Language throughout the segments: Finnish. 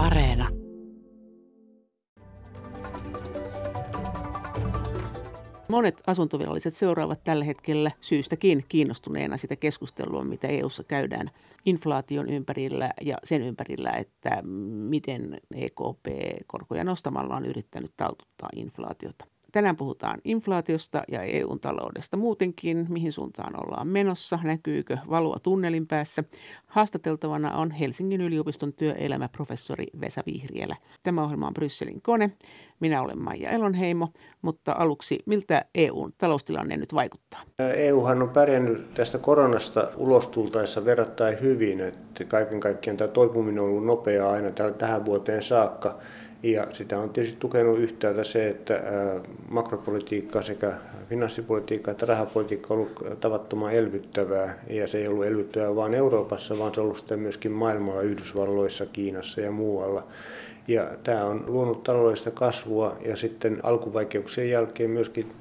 Areena. Monet asuntoviralliset seuraavat tällä hetkellä syystäkin kiinnostuneena sitä keskustelua, mitä EU:ssa käydään inflaation ympärillä ja sen ympärillä, että miten EKP korkoja nostamalla on yrittänyt taltuttaa inflaatiota. Tänään puhutaan inflaatiosta ja EUn taloudesta muutenkin, mihin suuntaan ollaan menossa, näkyykö valua tunnelin päässä. Haastateltavana on Helsingin yliopiston työelämäprofessori Vesa Vihrielä. Tämä ohjelma on Brysselin kone. Minä olen Maija Elonheimo, mutta aluksi miltä EUn taloustilanne nyt vaikuttaa? EUhan on pärjännyt tästä koronasta ulostultaessa verrattain hyvin, että kaiken kaikkiaan tämä toipuminen on ollut nopeaa aina tähän vuoteen saakka. Ja sitä on tietysti tukenut yhtäältä se, että makropolitiikka sekä finanssipolitiikka että rahapolitiikka on ollut tavattoman elvyttävää. Ja se ei ollut elvyttävää vain Euroopassa, vaan se on ollut sitä myöskin maailmalla, Yhdysvalloissa, Kiinassa ja muualla. Ja tämä on luonut taloudellista kasvua ja sitten alkuvaikeuksien jälkeen myöskin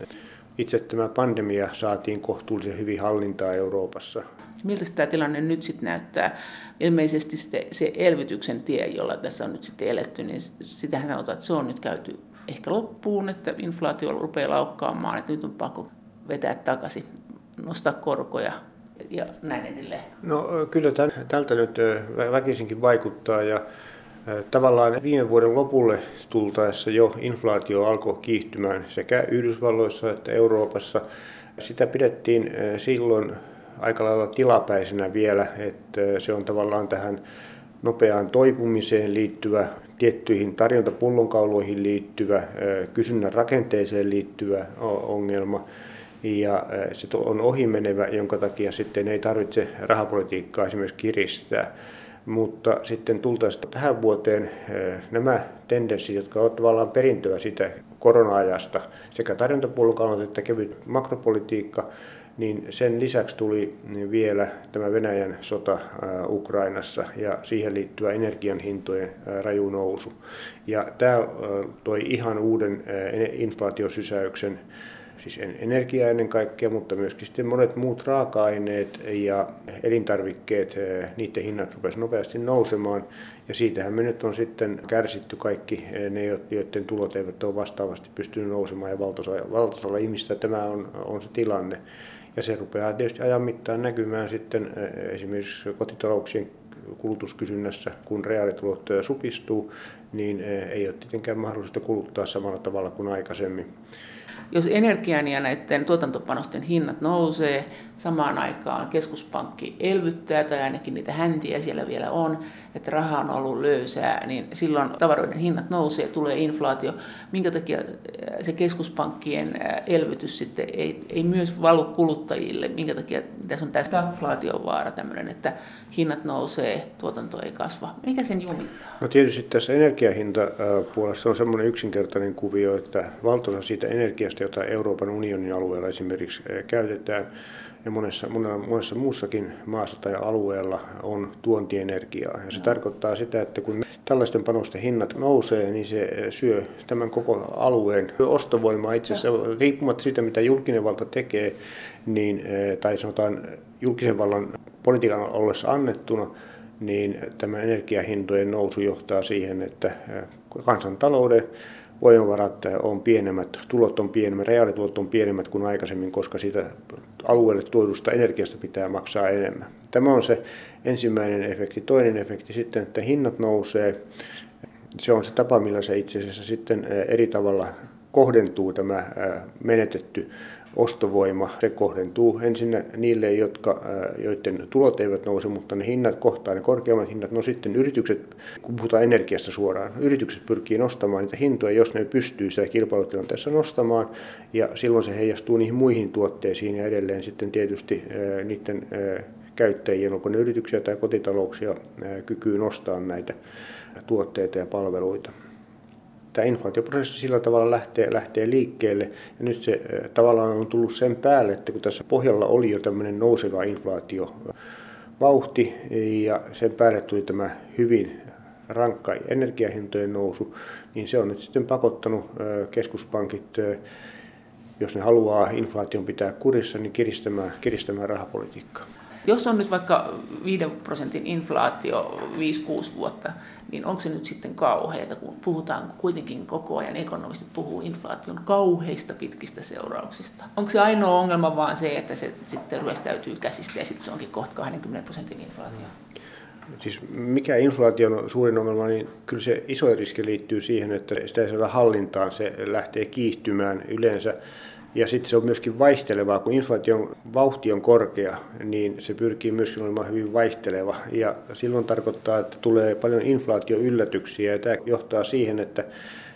itse tämä pandemia saatiin kohtuullisen hyvin hallintaa Euroopassa. Miltä tämä tilanne nyt sitten näyttää? Ilmeisesti se, se elvytyksen tie, jolla tässä on nyt sitten eletty, niin sitähän sanotaan, että se on nyt käyty ehkä loppuun, että inflaatio rupeaa laukkaamaan, että nyt on pakko vetää takaisin, nostaa korkoja ja näin edelleen. No kyllä tältä nyt väkisinkin vaikuttaa ja Tavallaan viime vuoden lopulle tultaessa jo inflaatio alkoi kiihtymään sekä Yhdysvalloissa että Euroopassa. Sitä pidettiin silloin aika lailla tilapäisenä vielä, että se on tavallaan tähän nopeaan toipumiseen liittyvä, tiettyihin tarjontapullonkauloihin liittyvä, kysynnän rakenteeseen liittyvä ongelma. Ja se on ohimenevä, jonka takia sitten ei tarvitse rahapolitiikkaa esimerkiksi kiristää. Mutta sitten tultaisiin tähän vuoteen nämä tendenssit, jotka ovat tavallaan perintöä sitä korona-ajasta, sekä tarjontapullonkaulat että kevyt makropolitiikka, niin sen lisäksi tuli vielä tämä Venäjän sota Ukrainassa ja siihen liittyvä energian hintojen raju nousu. Ja tämä toi ihan uuden inflaatiosysäyksen, siis energia ennen kaikkea, mutta myöskin sitten monet muut raaka-aineet ja elintarvikkeet, niiden hinnat rupesivat nopeasti nousemaan. Ja siitähän me nyt on sitten kärsitty kaikki ne, joiden tulot eivät ole vastaavasti pystynyt nousemaan ja valtaosalla ihmistä tämä on, on se tilanne. Ja se rupeaa tietysti ajan mittaan näkymään sitten esimerkiksi kotitalouksien kulutuskysynnässä, kun reaalitulot supistuu, niin ei ole tietenkään mahdollista kuluttaa samalla tavalla kuin aikaisemmin. Jos energian ja näiden tuotantopanosten hinnat nousee, samaan aikaan keskuspankki elvyttää, tai ainakin niitä häntiä siellä vielä on, että raha on ollut löysää, niin silloin tavaroiden hinnat nousee, tulee inflaatio. Minkä takia se keskuspankkien elvytys sitten ei, ei myös valu kuluttajille? Minkä takia tässä on tämä stagflaation vaara tämmöinen, että hinnat nousee, tuotanto ei kasva? Mikä sen jumittaa? No tietysti tässä energiahintapuolessa on semmoinen yksinkertainen kuvio, että valtaosa siitä energiasta, jota Euroopan unionin alueella esimerkiksi käytetään, ja monessa, monessa muussakin maassa tai alueella on tuontienergiaa. Ja se no. tarkoittaa sitä, että kun tällaisten panosten hinnat nousee, niin se syö tämän koko alueen ostovoimaa itse asiassa, riippumatta siitä, mitä julkinen valta tekee, niin, tai sanotaan julkisen vallan politiikan ollessa annettuna, niin tämä energiahintojen nousu johtaa siihen, että kansantalouden voimavarat on pienemmät, tulot on pienemmät, reaalitulot on pienemmät kuin aikaisemmin, koska siitä alueelle tuodusta energiasta pitää maksaa enemmän. Tämä on se ensimmäinen efekti. Toinen efekti sitten, että hinnat nousee. Se on se tapa, millä se itse asiassa sitten eri tavalla kohdentuu tämä menetetty ostovoima, se kohdentuu ensin niille, jotka, joiden tulot eivät nouse, mutta ne hinnat kohtaa, ne korkeammat hinnat, no sitten yritykset, kun puhutaan energiasta suoraan, yritykset pyrkii nostamaan niitä hintoja, jos ne pystyy sitä kilpailutilanteessa nostamaan, ja silloin se heijastuu niihin muihin tuotteisiin ja edelleen sitten tietysti niiden käyttäjien, onko ne yrityksiä tai kotitalouksia, kykyy nostaa näitä tuotteita ja palveluita tämä inflaatioprosessi sillä tavalla lähtee, lähtee liikkeelle. Ja nyt se tavallaan on tullut sen päälle, että kun tässä pohjalla oli jo tämmöinen nouseva inflaatio vauhti ja sen päälle tuli tämä hyvin rankka energiahintojen nousu, niin se on nyt sitten pakottanut keskuspankit, jos ne haluaa inflaation pitää kurissa, niin kiristämään, kiristämään rahapolitiikkaa. Jos on nyt vaikka 5 prosentin inflaatio 5-6 vuotta, niin onko se nyt sitten kauheita, kun puhutaan kuitenkin koko ajan, ekonomistit puhuu inflaation kauheista pitkistä seurauksista. Onko se ainoa ongelma vaan se, että se sitten ryöstäytyy käsistä ja sitten se onkin kohta 20 prosentin inflaatio? Siis mikä inflaation suurin ongelma, niin kyllä se iso riski liittyy siihen, että sitä ei saada hallintaan, se lähtee kiihtymään yleensä. Ja sitten se on myöskin vaihtelevaa, kun inflaation vauhti on korkea, niin se pyrkii myöskin olemaan hyvin vaihteleva. Ja silloin tarkoittaa, että tulee paljon inflaatioyllätyksiä ja tämä johtaa siihen, että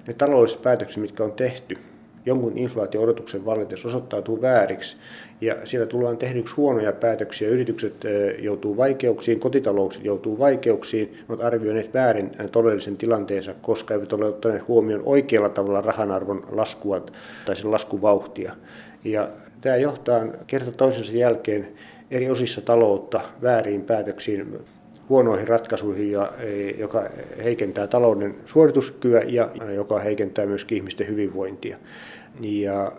ne taloudelliset päätökset, mitkä on tehty, jonkun inflaatio-odotuksen vallitessa osoittautuu vääriksi ja siellä tullaan tehdyksi huonoja päätöksiä. Yritykset joutuu vaikeuksiin, kotitaloukset joutuu vaikeuksiin, ovat arvioineet väärin todellisen tilanteensa, koska eivät ole ottaneet huomioon oikealla tavalla rahanarvon laskua tai sen laskuvauhtia. Ja tämä johtaa kerta toisensa jälkeen eri osissa taloutta väärin päätöksiin, huonoihin ratkaisuihin, ja, e, joka heikentää talouden suorituskykyä ja joka heikentää myös ihmisten hyvinvointia. Ja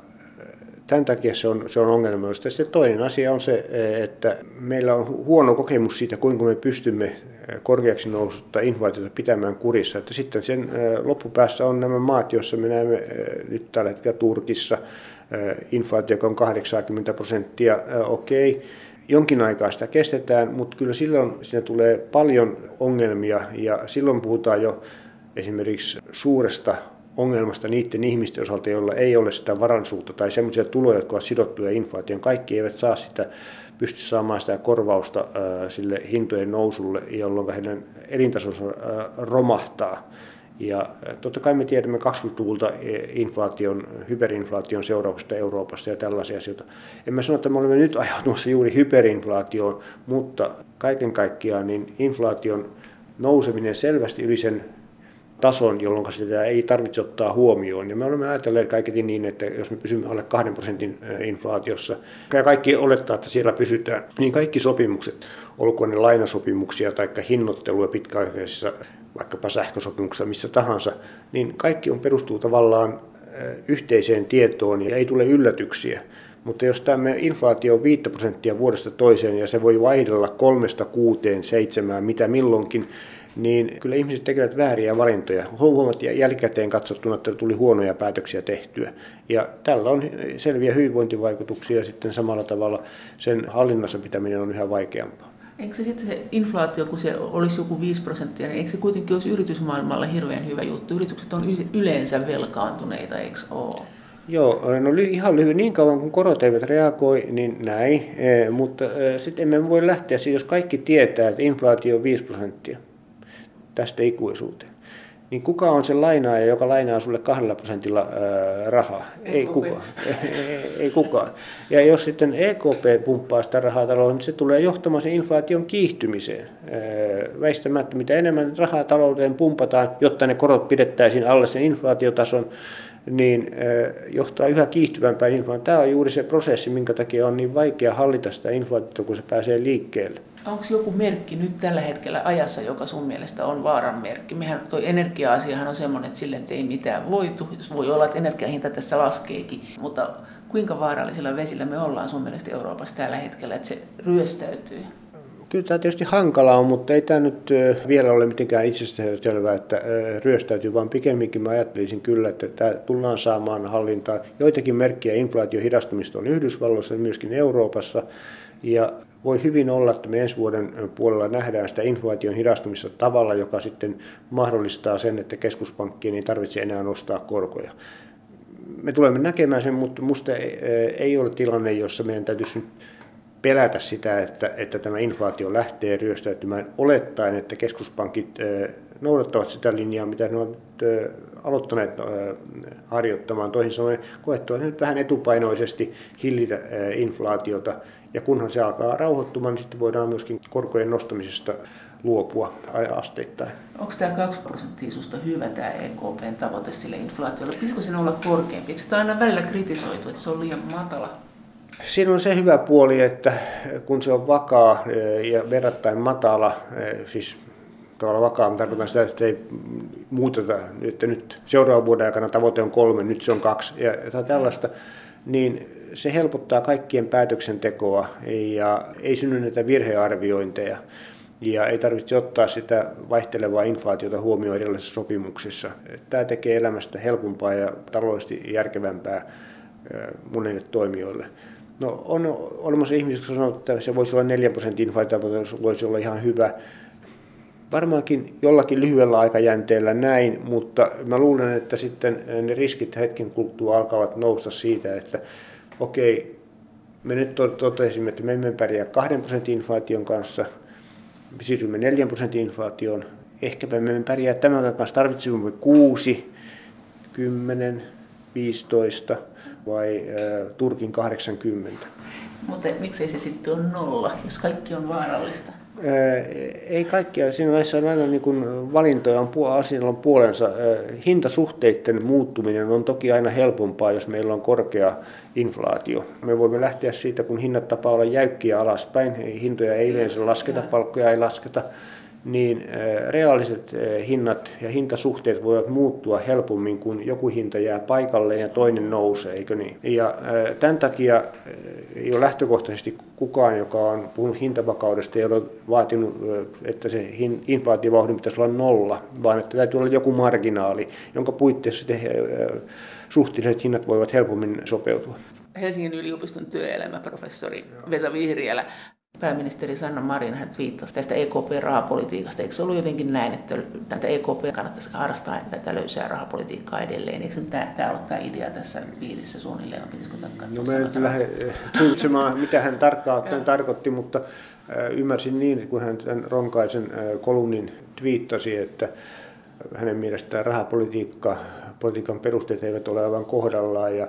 Tämän takia se on, se on ongelmallista. Sitten toinen asia on se, että meillä on huono kokemus siitä, kuinka me pystymme korkeaksi nousutta inflaatiota pitämään kurissa. Että sitten sen loppupäässä on nämä maat, joissa me näemme nyt tällä hetkellä Turkissa inflaatio, joka on 80 prosenttia, okei. Okay jonkin aikaa sitä kestetään, mutta kyllä silloin siinä tulee paljon ongelmia ja silloin puhutaan jo esimerkiksi suuresta ongelmasta niiden ihmisten osalta, joilla ei ole sitä varallisuutta tai sellaisia tuloja, jotka ovat sidottuja inflaatioon. Kaikki eivät saa sitä, pysty saamaan sitä korvausta sille hintojen nousulle, jolloin heidän elintasonsa romahtaa. Ja totta kai me tiedämme 20-luvulta inflaation, hyperinflaation seurauksista Euroopassa ja tällaisia asioita. En mä sano, että me olemme nyt ajautumassa juuri hyperinflaatioon, mutta kaiken kaikkiaan niin inflaation nouseminen selvästi yli sen tason, jolloin sitä ei tarvitse ottaa huomioon. Ja me olemme ajatelleet kaiketi niin, että jos me pysymme alle 2 prosentin inflaatiossa, ja kaikki olettaa, että siellä pysytään, niin kaikki sopimukset, olkoon ne lainasopimuksia tai hinnoittelua pitkäaikaisissa vaikkapa sähkösopimuksessa, missä tahansa, niin kaikki on perustuu tavallaan yhteiseen tietoon ja ei tule yllätyksiä. Mutta jos tämä inflaatio on 5 prosenttia vuodesta toiseen ja se voi vaihdella kolmesta kuuteen, seitsemään, mitä milloinkin, niin kyllä ihmiset tekevät vääriä valintoja. Huomaat jälkikäteen katsottuna, että tuli huonoja päätöksiä tehtyä. Ja tällä on selviä hyvinvointivaikutuksia ja sitten samalla tavalla sen hallinnassa pitäminen on yhä vaikeampaa. Eikö se sitten se inflaatio, kun se olisi joku 5 prosenttia, niin eikö se kuitenkin olisi yritysmaailmalle hirveän hyvä juttu? Yritykset on yleensä velkaantuneita, eikö ole? Joo, no ihan lyhyt, niin kauan kun korot eivät reagoi, niin näin, e, mutta e, sitten emme voi lähteä, jos kaikki tietää, että inflaatio on 5 prosenttia, tästä ikuisuuteen. Niin kuka on se lainaaja, joka lainaa sulle kahdella prosentilla ää, rahaa? Ei, ei kukaan. ei, ei kukaan. Ja jos sitten EKP pumppaa sitä rahaa talouteen, niin se tulee johtamaan sen inflaation kiihtymiseen. Ää, väistämättä mitä enemmän rahaa talouteen pumpataan, jotta ne korot pidettäisiin alle sen inflaatiotason, niin johtaa yhä kiihtyvämpään inflaatioon. Tämä on juuri se prosessi, minkä takia on niin vaikea hallita sitä inflaatiota, kun se pääsee liikkeelle. Onko joku merkki nyt tällä hetkellä ajassa, joka sun mielestä on vaaran merkki? Mehän tuo energia-asiahan on semmoinen, että sille ei mitään voitu. Jos voi olla, että energiahinta tässä laskeekin, mutta kuinka vaarallisilla vesillä me ollaan sun mielestä Euroopassa tällä hetkellä, että se ryöstäytyy? Kyllä tämä tietysti hankala on, mutta ei tämä nyt vielä ole mitenkään itsestään selvää, että ryöstäytyy, vaan pikemminkin mä ajattelisin kyllä, että tämä tullaan saamaan hallintaan. Joitakin merkkejä inflaation hidastumista on Yhdysvalloissa ja myöskin Euroopassa. Ja voi hyvin olla, että me ensi vuoden puolella nähdään sitä inflaation hidastumista tavalla, joka sitten mahdollistaa sen, että keskuspankkien ei tarvitse enää nostaa korkoja. Me tulemme näkemään sen, mutta minusta ei ole tilanne, jossa meidän täytyisi pelätä sitä, että, että tämä inflaatio lähtee ryöstäytymään olettaen, että keskuspankit noudattavat sitä linjaa, mitä ne ovat aloittaneet harjoittamaan. Toisin sanoen koettavat nyt vähän etupainoisesti hillitä inflaatiota ja kunhan se alkaa rauhoittumaan, niin sitten voidaan myöskin korkojen nostamisesta luopua asteittain. Onko tämä 2 prosenttisuusta hyvä tämä EKPn tavoite sille inflaatiolle? Pitäisikö sen olla korkeampi? Eikö tämä aina välillä kritisoitu, että se on liian matala? Siinä on se hyvä puoli, että kun se on vakaa e, ja verrattain matala, e, siis tavallaan vakaa, mutta tarkoitan sitä, että ei muuteta, että nyt seuraavan vuoden aikana tavoite on kolme, nyt se on kaksi ja tällaista, niin se helpottaa kaikkien päätöksentekoa ja ei synny näitä virhearviointeja ja ei tarvitse ottaa sitä vaihtelevaa inflaatiota huomioon erilaisissa sopimuksissa. Tämä tekee elämästä helpompaa ja taloudellisesti järkevämpää monille toimijoille. No, on olemassa ihmisiä, jotka sanovat, että se voisi olla 4 prosentin inflaatio, voisi olla ihan hyvä. Varmaankin jollakin lyhyellä aikajänteellä näin, mutta mä luulen, että sitten ne riskit hetken kuluttua alkavat nousta siitä, että okei, me nyt totesimme, että me emme pärjää 2 prosentin inflaation kanssa, me siirrymme 4 prosentin inflaatioon, ehkäpä me emme pärjää tämän kanssa, tarvitsemme 6, 10, 15 vai äh, Turkin 80. Mutta miksei se sitten ole nolla, jos kaikki on vaarallista? Ei kaikkia. Siinä näissä on aina niin kuin valintoja, on, asialla on puolensa. Hintasuhteiden muuttuminen on toki aina helpompaa, jos meillä on korkea inflaatio. Me voimme lähteä siitä, kun hinnat tapaa olla jäykkiä alaspäin. Hintoja ei yleensä lasketa, palkkoja ei lasketa niin reaaliset hinnat ja hintasuhteet voivat muuttua helpommin, kun joku hinta jää paikalleen ja toinen nousee, eikö niin? Ja tämän takia ei ole lähtökohtaisesti kukaan, joka on puhunut hintavakaudesta, ei ole vaatinut, että se inflaatiovauhdin pitäisi olla nolla, vaan että täytyy olla joku marginaali, jonka puitteissa suhteelliset hinnat voivat helpommin sopeutua. Helsingin yliopiston työelämäprofessori Vesa Vihriälä Pääministeri Sanna Marin hän viittasi tästä EKP-rahapolitiikasta. Eikö se ollut jotenkin näin, että tätä EKP kannattaisi harrastaa tätä löysää rahapolitiikkaa edelleen? Eikö tämä, tämä ole tämä idea tässä piirissä suunnilleen? Pitäisikö no mä en lähde tulkitsemaan, mitä hän tarkkaan tarkoitti, mutta ymmärsin niin, kun hän tämän Ronkaisen kolumnin twiittasi, että hänen mielestään rahapolitiikka, politiikan perusteet eivät ole aivan kohdallaan ja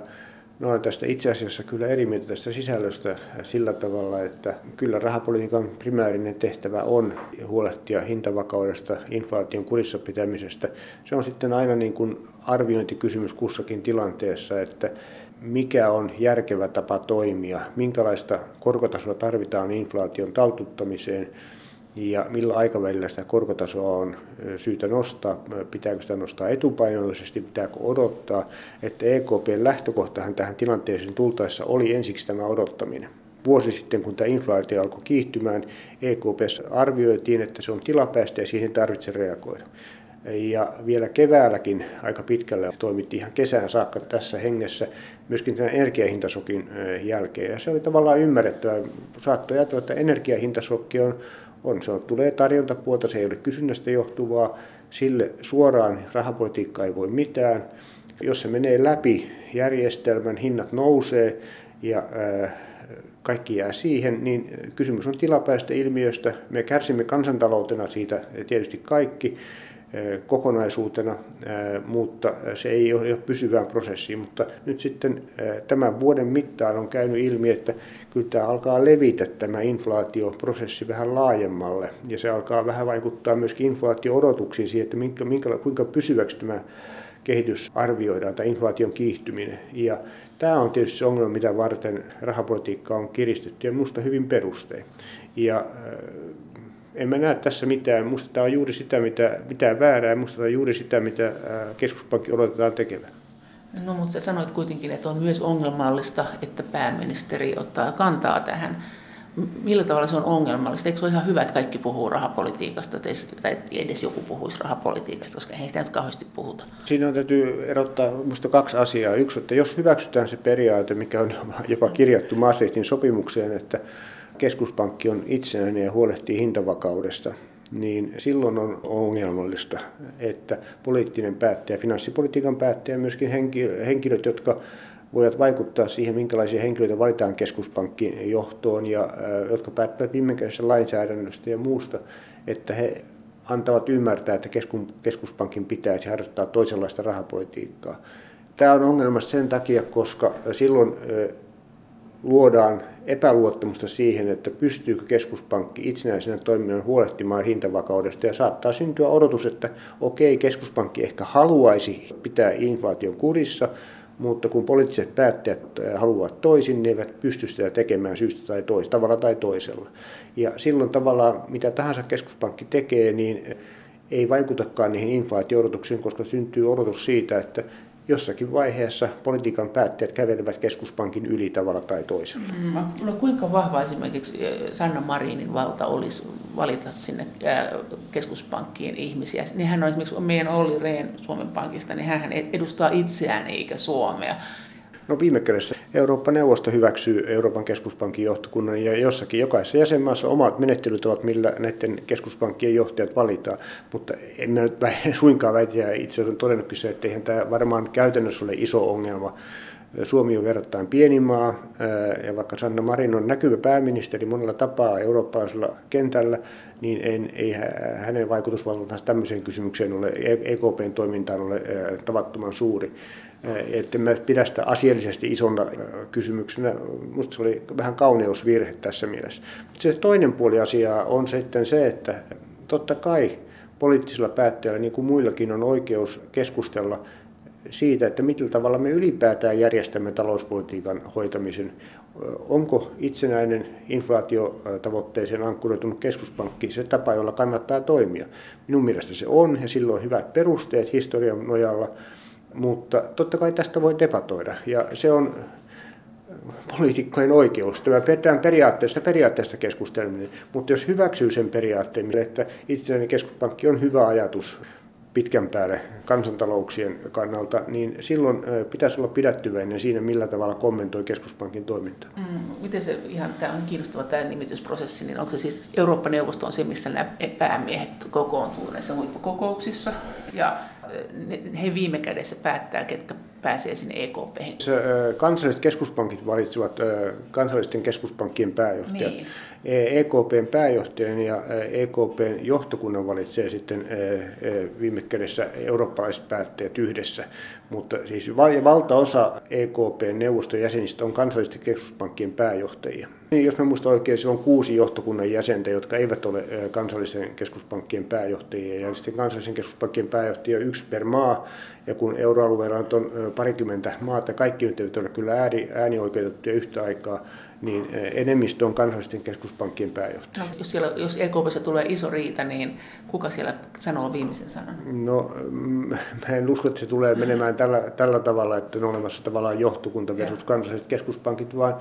No tästä itse asiassa kyllä eri mieltä tästä sisällöstä sillä tavalla, että kyllä rahapolitiikan primäärinen tehtävä on huolehtia hintavakaudesta, inflaation kurissa pitämisestä. Se on sitten aina niin kuin arviointikysymys kussakin tilanteessa, että mikä on järkevä tapa toimia, minkälaista korkotasoa tarvitaan inflaation taltuttamiseen – ja millä aikavälillä sitä korkotasoa on syytä nostaa, pitääkö sitä nostaa etupainoisesti, pitääkö odottaa, että EKPn lähtökohtahan tähän tilanteeseen tultaessa oli ensiksi tämä odottaminen. Vuosi sitten, kun tämä inflaatio alkoi kiihtymään, EKPssä arvioitiin, että se on tilapäistä ja siihen tarvitsee reagoida. Ja vielä keväälläkin aika pitkälle toimittiin ihan kesään saakka tässä hengessä, myöskin tämän energiahintasokin jälkeen. Ja se oli tavallaan ymmärrettävä. Saattoi ajatella, että energiahintasokki on on. Se on, tulee tarjontapuolta, se ei ole kysynnästä johtuvaa, sille suoraan rahapolitiikka ei voi mitään. Jos se menee läpi järjestelmän, hinnat nousee ja kaikki jää siihen, niin kysymys on tilapäistä ilmiöstä. Me kärsimme kansantaloutena siitä tietysti kaikki, kokonaisuutena, mutta se ei ole pysyvään prosessiin. Mutta nyt sitten tämän vuoden mittaan on käynyt ilmi, että kyllä tämä alkaa levitä tämä inflaatioprosessi vähän laajemmalle ja se alkaa vähän vaikuttaa myöskin inflaatio-odotuksiin siihen, että minkä, minkä, kuinka pysyväksi tämä kehitys arvioidaan, tai inflaation kiihtyminen. Ja tämä on tietysti se ongelma, mitä varten rahapolitiikka on kiristetty ja minusta hyvin perustein. Ja en mä näe tässä mitään. Minusta tämä on juuri sitä, mitä, mitä väärää. Minusta tämä on juuri sitä, mitä keskuspankki odotetaan tekevän. No, mutta sä sanoit kuitenkin, että on myös ongelmallista, että pääministeri ottaa kantaa tähän. Millä tavalla se on ongelmallista? Eikö se ole ihan hyvä, että kaikki puhuu rahapolitiikasta, tai edes joku puhuisi rahapolitiikasta, koska ei sitä nyt kauheasti puhuta? Siinä on täytyy erottaa minusta kaksi asiaa. Yksi, että jos hyväksytään se periaate, mikä on jopa kirjattu Maastrichtin sopimukseen, että keskuspankki on itsenäinen ja huolehtii hintavakaudesta, niin silloin on ongelmallista, että poliittinen päättäjä, finanssipolitiikan päättäjä, myöskin henkilöt, jotka voivat vaikuttaa siihen, minkälaisia henkilöitä valitaan keskuspankin johtoon ja jotka päättävät viime lainsäädännöstä ja muusta, että he antavat ymmärtää, että keskuspankin pitäisi harjoittaa toisenlaista rahapolitiikkaa. Tämä on ongelma sen takia, koska silloin luodaan epäluottamusta siihen, että pystyykö keskuspankki itsenäisenä toiminnan huolehtimaan hintavakaudesta ja saattaa syntyä odotus, että okei, keskuspankki ehkä haluaisi pitää inflaation kurissa, mutta kun poliittiset päättäjät haluavat toisin, ne eivät pysty sitä tekemään syystä tai toisella, tavalla tai toisella. Ja silloin tavallaan mitä tahansa keskuspankki tekee, niin ei vaikutakaan niihin inflaatio-odotuksiin, koska syntyy odotus siitä, että jossakin vaiheessa politiikan päättäjät kävelevät keskuspankin yli tavalla tai toisella. Mm. No kuinka vahva esimerkiksi eh, Sanna Marinin valta olisi valita sinne eh, keskuspankkiin ihmisiä? Niin hän on esimerkiksi meidän Olli Rehn Suomen Pankista, niin hän edustaa itseään eikä Suomea. No viime kädessä Eurooppa-neuvosto hyväksyy Euroopan keskuspankin johtokunnan ja jossakin jokaisessa jäsenmaassa omat menettelyt ovat, millä näiden keskuspankkien johtajat valitaan. Mutta en mä nyt suinkaan väitä ja itse olen todennutkin se, että eihän tämä varmaan käytännössä ole iso ongelma. Suomi on verrattain pieni maa ja vaikka Sanna Marin on näkyvä pääministeri monella tapaa eurooppalaisella kentällä, niin ei, ei hänen vaikutusvaltansa tämmöiseen kysymykseen ole, EKPn toimintaan ole tavattoman suuri. Että mä pidä sitä asiallisesti isona kysymyksenä. Minusta se oli vähän kauneusvirhe tässä mielessä. Se toinen puoli asiaa on sitten se, että totta kai poliittisilla päättäjillä, niin kuin muillakin, on oikeus keskustella siitä, että millä tavalla me ylipäätään järjestämme talouspolitiikan hoitamisen. Onko itsenäinen inflaatiotavoitteeseen ankkuroitunut keskuspankki se tapa, jolla kannattaa toimia? Minun mielestä se on ja silloin on hyvät perusteet historian nojalla, mutta totta kai tästä voi debatoida ja se on poliitikkojen oikeus. Tämä tämän periaatteesta, periaatteesta keskusteleminen, mutta jos hyväksyy sen periaatteen, että itsenäinen keskuspankki on hyvä ajatus, pitkän päälle kansantalouksien kannalta, niin silloin pitäisi olla pidättyväinen siinä, millä tavalla kommentoi keskuspankin toimintaa. Mm, miten se ihan, tämä on kiinnostava tämä nimitysprosessi, niin onko se siis Eurooppa-neuvosto on se, missä nämä päämiehet kokoontuu näissä huippukokouksissa ja he viime kädessä päättää, ketkä pääsee sinne EKP. Kansalliset keskuspankit valitsevat kansallisten keskuspankkien pääjohtajat. Niin. EKPn pääjohtajan ja EKPn johtokunnan valitsee sitten viime kädessä eurooppalaiset päättäjät yhdessä. Mutta siis valtaosa EKPn neuvoston jäsenistä on kansallisten keskuspankkien pääjohtajia. Niin, jos mä muistan oikein, se on kuusi johtokunnan jäsentä, jotka eivät ole kansallisen keskuspankkien pääjohtajia. Ja sitten kansallisen keskuspankkien pääjohtaja yksi per maa. Ja kun euroalueella on parikymmentä maata, kaikki nyt eivät ole kyllä ääni, äänioikeutettuja yhtä aikaa, niin enemmistö on kansallisten keskuspankkien pääjohtaja. No, jos, siellä, jos EKPssä tulee iso riita, niin kuka siellä sanoo viimeisen sanan? No, mä en usko, että se tulee menemään tällä, tällä tavalla, että on olemassa tavallaan johtokunta versus kansalliset keskuspankit, vaan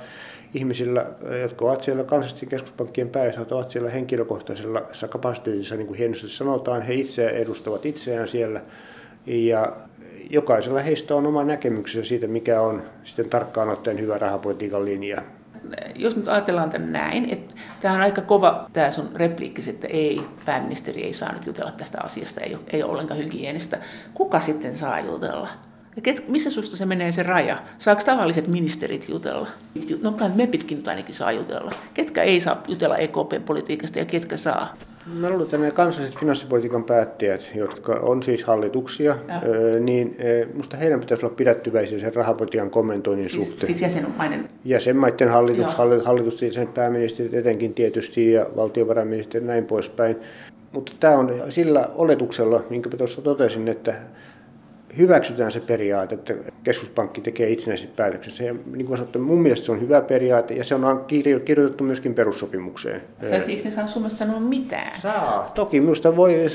ihmisillä, jotka ovat siellä kansallisten keskuspankkien pääjohtajat, ovat siellä henkilökohtaisella kapasiteetissa, niin kuin hienosti sanotaan, he itse edustavat itseään siellä. Ja jokaisella heistä on oma näkemyksensä siitä, mikä on sitten tarkkaan ottaen hyvä rahapolitiikan linja jos nyt ajatellaan tämän näin, että tämä on aika kova tämä sun repliikki, että ei, pääministeri ei saa nyt jutella tästä asiasta, ei ei ole ollenkaan hygienistä. Kuka sitten saa jutella? Ja ket, missä susta se menee se raja? Saako tavalliset ministerit jutella? No me pitkin nyt ainakin saa jutella. Ketkä ei saa jutella EKP-politiikasta ja ketkä saa? Mä luulen, että ne kansalliset finanssipolitiikan päättäjät, jotka on siis hallituksia, ja. niin minusta heidän pitäisi olla pidättyväisiä sen rahapolitiikan kommentoinnin siis, suhteen. Siis jäsenmaiden? Jäsenmaiden hallitus, hallitus, hallitus sen pääministerit etenkin tietysti ja valtiovarainministeri näin poispäin. Mutta tämä on sillä oletuksella, minkä tuossa totesin, että hyväksytään se periaate, että keskuspankki tekee itsenäiset päätöksensä. Ja niin kuin sanottu, mun mielestä se on hyvä periaate ja se on kirjoitettu myöskin perussopimukseen. Sä et ikinä saa Suomessa sanoa mitään. Saa. Toki minusta voi,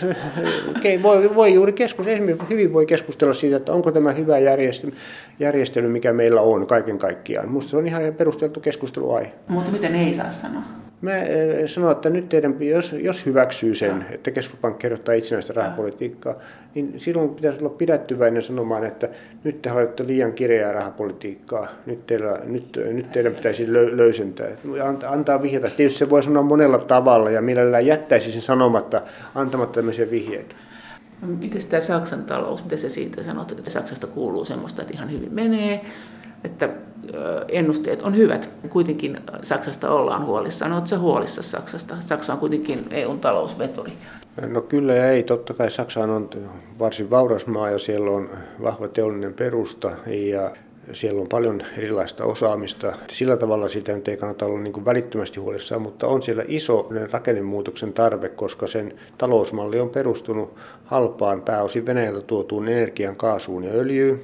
voi, voi juuri keskustella, esimerkiksi hyvin voi keskustella siitä, että onko tämä hyvä järjestely, järjestely mikä meillä on kaiken kaikkiaan. Minusta se on ihan perusteltu keskusteluaihe. Mutta miten ei saa sanoa? Mä eh, sanon, että nyt teidän, jos, jos hyväksyy sen, että keskuspankki kerrottaa itsenäistä rahapolitiikkaa, niin silloin pitäisi olla pidättyväinen sanomaan, että nyt te haluatte liian kireää rahapolitiikkaa, nyt, teillä, nyt, nyt teidän pitäisi löysentää. Antaa vihjata. Tietysti se voi sanoa monella tavalla ja mielellään jättäisi sen sanomatta, antamatta tämmöisiä vihjeitä. Miten tämä Saksan talous, miten se siitä sanot, että Saksasta kuuluu semmoista, että ihan hyvin menee, että ennusteet on hyvät. Kuitenkin Saksasta ollaan huolissaan. Oletko huolissa Saksasta? Saksa on kuitenkin EUn talousveturi. No kyllä ja ei. Totta kai Saksa on varsin vauras maa ja siellä on vahva teollinen perusta ja siellä on paljon erilaista osaamista. Sillä tavalla sitä nyt ei kannata olla niin välittömästi huolissaan, mutta on siellä iso rakennemuutoksen tarve, koska sen talousmalli on perustunut halpaan pääosin Venäjältä tuotuun energian, kaasuun ja öljyyn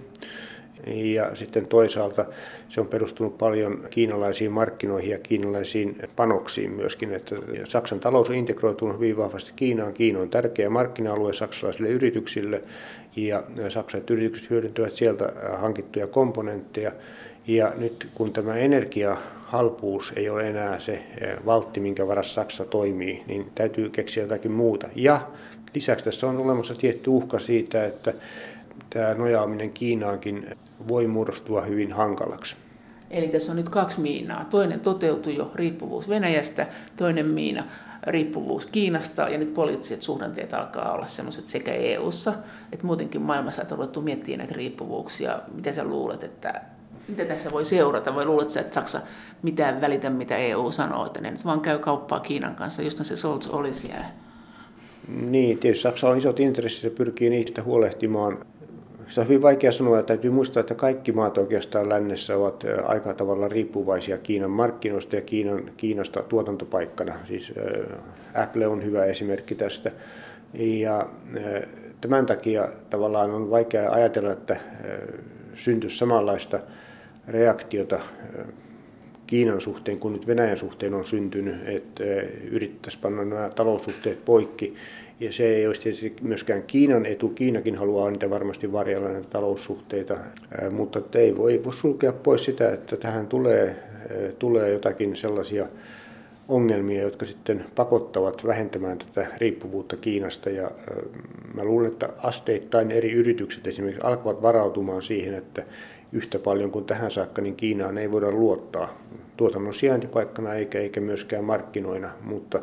Ja sitten toisaalta se on perustunut paljon kiinalaisiin markkinoihin ja kiinalaisiin panoksiin myöskin. Että Saksan talous on integroitunut hyvin vahvasti Kiinaan. Kiina on tärkeä markkina-alue saksalaisille yrityksille ja saksalaiset yritykset hyödyntävät sieltä hankittuja komponentteja. Ja nyt kun tämä energiahalpuus ei ole enää se valtti, minkä varassa Saksa toimii, niin täytyy keksiä jotakin muuta. Ja lisäksi tässä on olemassa tietty uhka siitä, että tämä nojaaminen Kiinaankin voi muodostua hyvin hankalaksi. Eli tässä on nyt kaksi miinaa. Toinen toteutui jo riippuvuus Venäjästä, toinen miina riippuvuus Kiinasta ja nyt poliittiset suhdanteet alkaa olla sellaiset sekä EU:ssa että muutenkin maailmassa, että on ruvettu miettimään näitä riippuvuuksia. Mitä sä luulet, että mitä tässä voi seurata? Vai luulet sä, että Saksa mitään välitä, mitä EU sanoo, että ne nyt vaan käy kauppaa Kiinan kanssa, just se Scholz oli siellä? Niin, tietysti Saksa on isot intressit ja pyrkii niistä huolehtimaan. Se on hyvin vaikea sanoa, täytyy muistaa, että kaikki maat oikeastaan lännessä ovat aika tavalla riippuvaisia Kiinan markkinoista ja Kiinan, Kiinasta tuotantopaikkana. Siis Apple on hyvä esimerkki tästä. Ja tämän takia tavallaan on vaikea ajatella, että syntyisi samanlaista reaktiota Kiinan suhteen kuin nyt Venäjän suhteen on syntynyt, että yrittäisiin panna nämä taloussuhteet poikki. Ja se ei olisi tietysti myöskään Kiinan etu. Kiinakin haluaa niitä varmasti varjella näitä taloussuhteita, mutta ei voi, ei voi sulkea pois sitä, että tähän tulee, tulee jotakin sellaisia ongelmia, jotka sitten pakottavat vähentämään tätä riippuvuutta Kiinasta. Ja mä luulen, että asteittain eri yritykset esimerkiksi alkavat varautumaan siihen, että yhtä paljon kuin tähän saakka, niin Kiinaan ei voida luottaa tuotannon sijaintipaikkana eikä, eikä myöskään markkinoina, mutta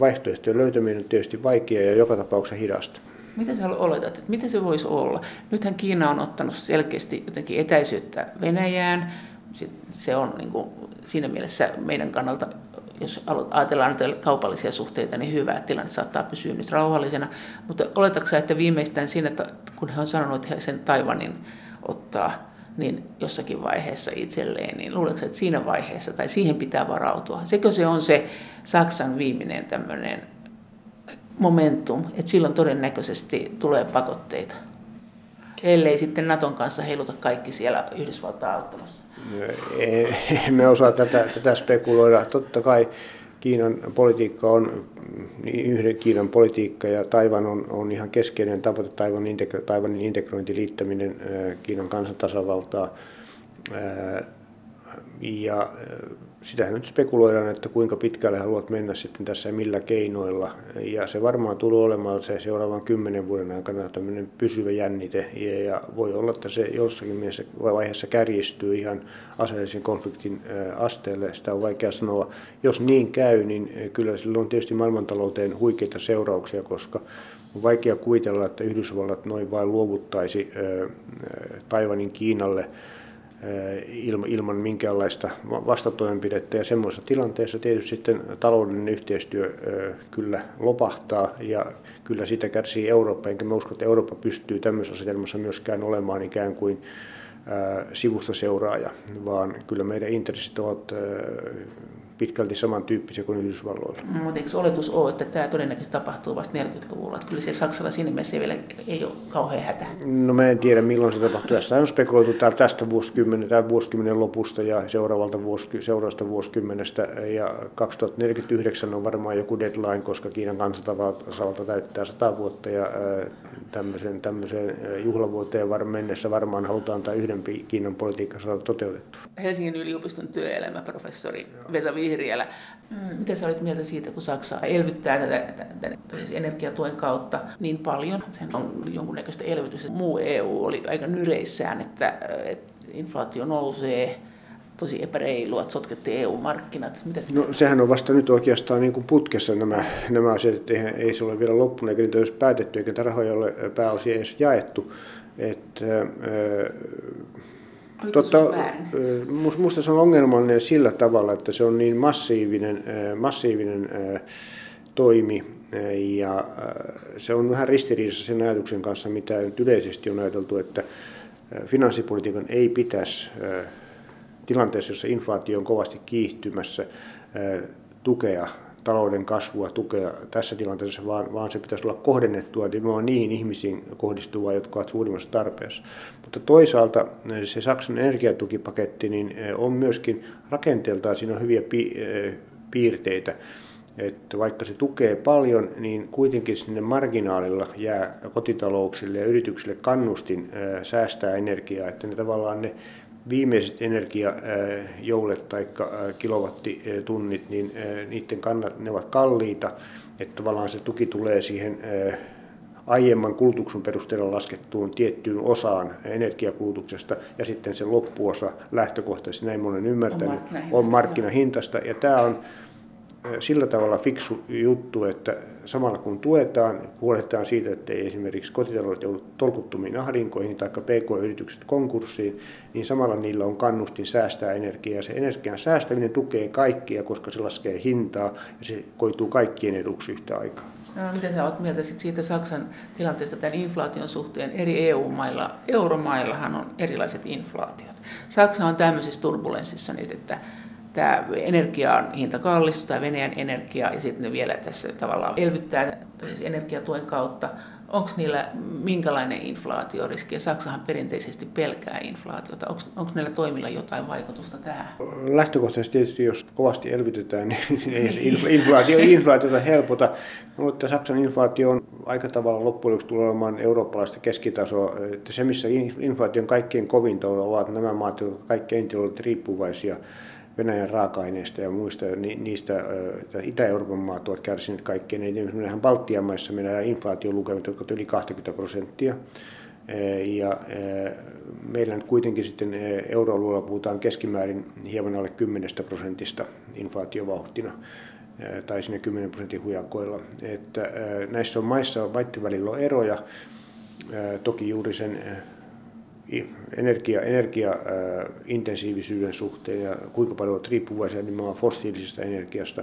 vaihtoehtojen löytäminen on tietysti vaikeaa ja joka tapauksessa hidasta. Mitä sä oletat, että miten se voisi olla? Nythän Kiina on ottanut selkeästi jotenkin etäisyyttä Venäjään. Se on niin kuin, siinä mielessä meidän kannalta, jos ajatellaan näitä kaupallisia suhteita, niin hyvä, että tilanne saattaa pysyä nyt rauhallisena. Mutta oletatko että viimeistään siinä, kun he on sanonut, että he sen Taivanin ottaa niin jossakin vaiheessa itselleen, niin luuletko, että siinä vaiheessa, tai siihen pitää varautua? Sekö se on se Saksan viimeinen tämmöinen momentum, että silloin todennäköisesti tulee pakotteita? Ellei sitten Naton kanssa heiluta kaikki siellä Yhdysvaltain auttamassa. Emme osaa tätä, tätä spekuloida. Totta kai Kiinan politiikka on niin yhden Kiinan politiikka ja Taivan on, on ihan keskeinen tavoite, Taivanin, integro, Taivanin integrointi, liittäminen Kiinan kansantasavaltaa. Ja sitähän nyt spekuloidaan, että kuinka pitkälle haluat mennä sitten tässä millä keinoilla. Ja se varmaan tulee olemaan se seuraavan kymmenen vuoden aikana tämmöinen pysyvä jännite. Ja voi olla, että se jossakin mielessä vaiheessa kärjistyy ihan aseellisen konfliktin asteelle. Sitä on vaikea sanoa. Jos niin käy, niin kyllä sillä on tietysti maailmantalouteen huikeita seurauksia, koska on vaikea kuvitella, että Yhdysvallat noin vain luovuttaisi Taivanin Kiinalle – ilman minkäänlaista vastatoimenpidettä. Ja semmoisessa tilanteessa tietysti sitten taloudellinen yhteistyö kyllä lopahtaa ja kyllä sitä kärsii Eurooppa, enkä mä usko, että Eurooppa pystyy tämmöisessä asetelmassa myöskään olemaan ikään kuin sivusta seuraaja, vaan kyllä meidän intressit ovat pitkälti samantyyppisiä kuin Yhdysvalloilla. Mutta eikö oletus ole, että tämä todennäköisesti tapahtuu vasta 40-luvulla? Että kyllä se Saksalla siinä mielessä ei vielä ei ole kauhean hätä. No mä en tiedä milloin se tapahtuu. Tässä on spekuloitu tästä vuosikymmenen, tämän vuosikymmenen lopusta ja seuraavalta vuosky, seuraavasta vuosikymmenestä. Ja 2049 on varmaan joku deadline, koska Kiinan kansantavalta täyttää 100 vuotta ja tämmöisen, tämmöiseen juhlavuoteen var, mennessä varmaan halutaan tämä yhden Kiinan politiikka saada toteutettu. Helsingin yliopiston työelämäprofessori Vesa Vihriälä. Mm. Mitä sä olit mieltä siitä, kun Saksa elvyttää tätä, tätä, tätä energiatuen kautta niin paljon? Sen on jonkunnäköistä elvytystä. Muu EU oli aika nyreissään, että, että inflaatio nousee, tosi epäreilua, että sotkettiin EU-markkinat. Mitäs no sehän on vasta nyt oikeastaan niin kuin putkessa nämä, nämä asiat, että ei, ei se ole vielä loppunut, eikä niitä olisi päätetty, eikä rahoja ole pääosin edes jaettu. Että, Totta, musta se on ongelmallinen sillä tavalla, että se on niin massiivinen, massiivinen toimi ja se on vähän ristiriidassa sen ajatuksen kanssa, mitä nyt yleisesti on ajateltu, että finanssipolitiikan ei pitäisi tilanteessa, jossa inflaatio on kovasti kiihtymässä, tukea talouden kasvua tukea tässä tilanteessa, vaan, vaan se pitäisi olla kohdennettua nimenomaan niihin ihmisiin kohdistuvaa, jotka ovat suurimmassa tarpeessa. Mutta toisaalta se Saksan energiatukipaketti niin on myöskin rakenteeltaan, siinä on hyviä piirteitä että vaikka se tukee paljon, niin kuitenkin sinne marginaalilla jää kotitalouksille ja yrityksille kannustin säästää energiaa, että ne tavallaan ne viimeiset energiajoulet tai kilowattitunnit, niin niiden kannat, ne ovat kalliita, että tavallaan se tuki tulee siihen aiemman kulutuksen perusteella laskettuun tiettyyn osaan energiakulutuksesta ja sitten se loppuosa lähtökohtaisesti, näin monen ymmärtänyt, on markkinahintaista. Ja tämä on sillä tavalla fiksu juttu, että samalla kun tuetaan, huolehditaan siitä, että ei esimerkiksi kotitaloudet joudu tolkuttomiin ahdinkoihin tai PK-yritykset konkurssiin, niin samalla niillä on kannustin säästää energiaa. Se energian säästäminen tukee kaikkia, koska se laskee hintaa ja se koituu kaikkien eduksi yhtä aikaa. No, miten sä olet mieltä siitä Saksan tilanteesta tämän inflaation suhteen? Eri EU-mailla, euromaillahan on erilaiset inflaatiot. Saksa on tämmöisessä turbulenssissa nyt, että tämä energian hinta kallistuu, tämä Venäjän energia, ja sitten ne vielä tässä tavallaan elvyttää siis energiatuen kautta. Onko niillä minkälainen inflaatioriski? Ja Saksahan perinteisesti pelkää inflaatiota. Onko näillä toimilla jotain vaikutusta tähän? Lähtökohtaisesti tietysti, jos kovasti elvytetään, niin ei inflaatio, inflaatiota helpota. Mutta Saksan inflaatio on aika tavalla loppujen lopuksi tulee olemaan eurooppalaista keskitasoa. Että se, missä inflaation kaikkein kovinta ovat nämä maat, jotka kaikkein ovat riippuvaisia Venäjän raaka-aineista ja muista, niistä Itä-Euroopan maat ovat kärsineet kaikkein eniten. Meillähän Baltian maissa meillä inflaatiolukemat, jotka yli 20 prosenttia. Ja meillä nyt kuitenkin sitten euroalueella puhutaan keskimäärin hieman alle 10 prosentista inflaatiovauhtina tai sinne 10 prosentin hujakoilla. Että näissä on maissa maiden välillä on eroja. Toki juuri sen energia, energiaintensiivisyyden suhteen ja kuinka paljon olet riippuvaisia nimenomaan fossiilisesta energiasta.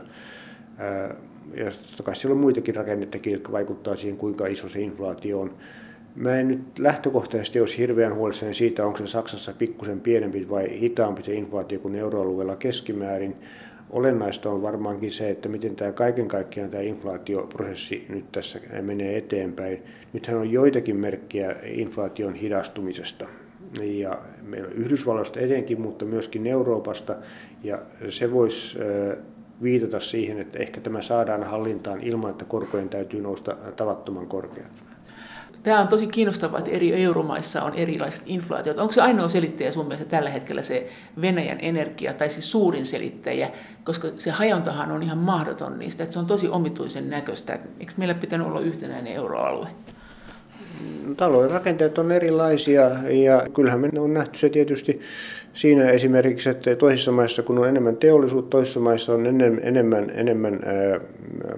Ja totta kai siellä on muitakin rakennettakin, jotka vaikuttavat siihen, kuinka iso se inflaatio on. Mä en nyt lähtökohtaisesti olisi hirveän huolissani siitä, onko se Saksassa pikkusen pienempi vai hitaampi se inflaatio kuin euroalueella keskimäärin. Olennaista on varmaankin se, että miten tämä kaiken kaikkiaan tämä inflaatioprosessi nyt tässä menee eteenpäin. Nythän on joitakin merkkejä inflaation hidastumisesta. Ja meillä on Yhdysvalloista etenkin, mutta myöskin Euroopasta. Ja se voisi viitata siihen, että ehkä tämä saadaan hallintaan ilman, että korkojen täytyy nousta tavattoman korkeaksi. Tämä on tosi kiinnostavaa, että eri euromaissa on erilaiset inflaatiot. Onko se ainoa selittäjä sun mielestä tällä hetkellä se Venäjän energia, tai siis suurin selittäjä, koska se hajontahan on ihan mahdoton niistä, että se on tosi omituisen näköistä. Eikö meillä pitänyt olla yhtenäinen euroalue? Talouden rakenteet on erilaisia ja kyllähän me on nähty se tietysti siinä esimerkiksi, että toisissa maissa kun on enemmän teollisuutta, toisissa maissa on enemmän, enemmän, enemmän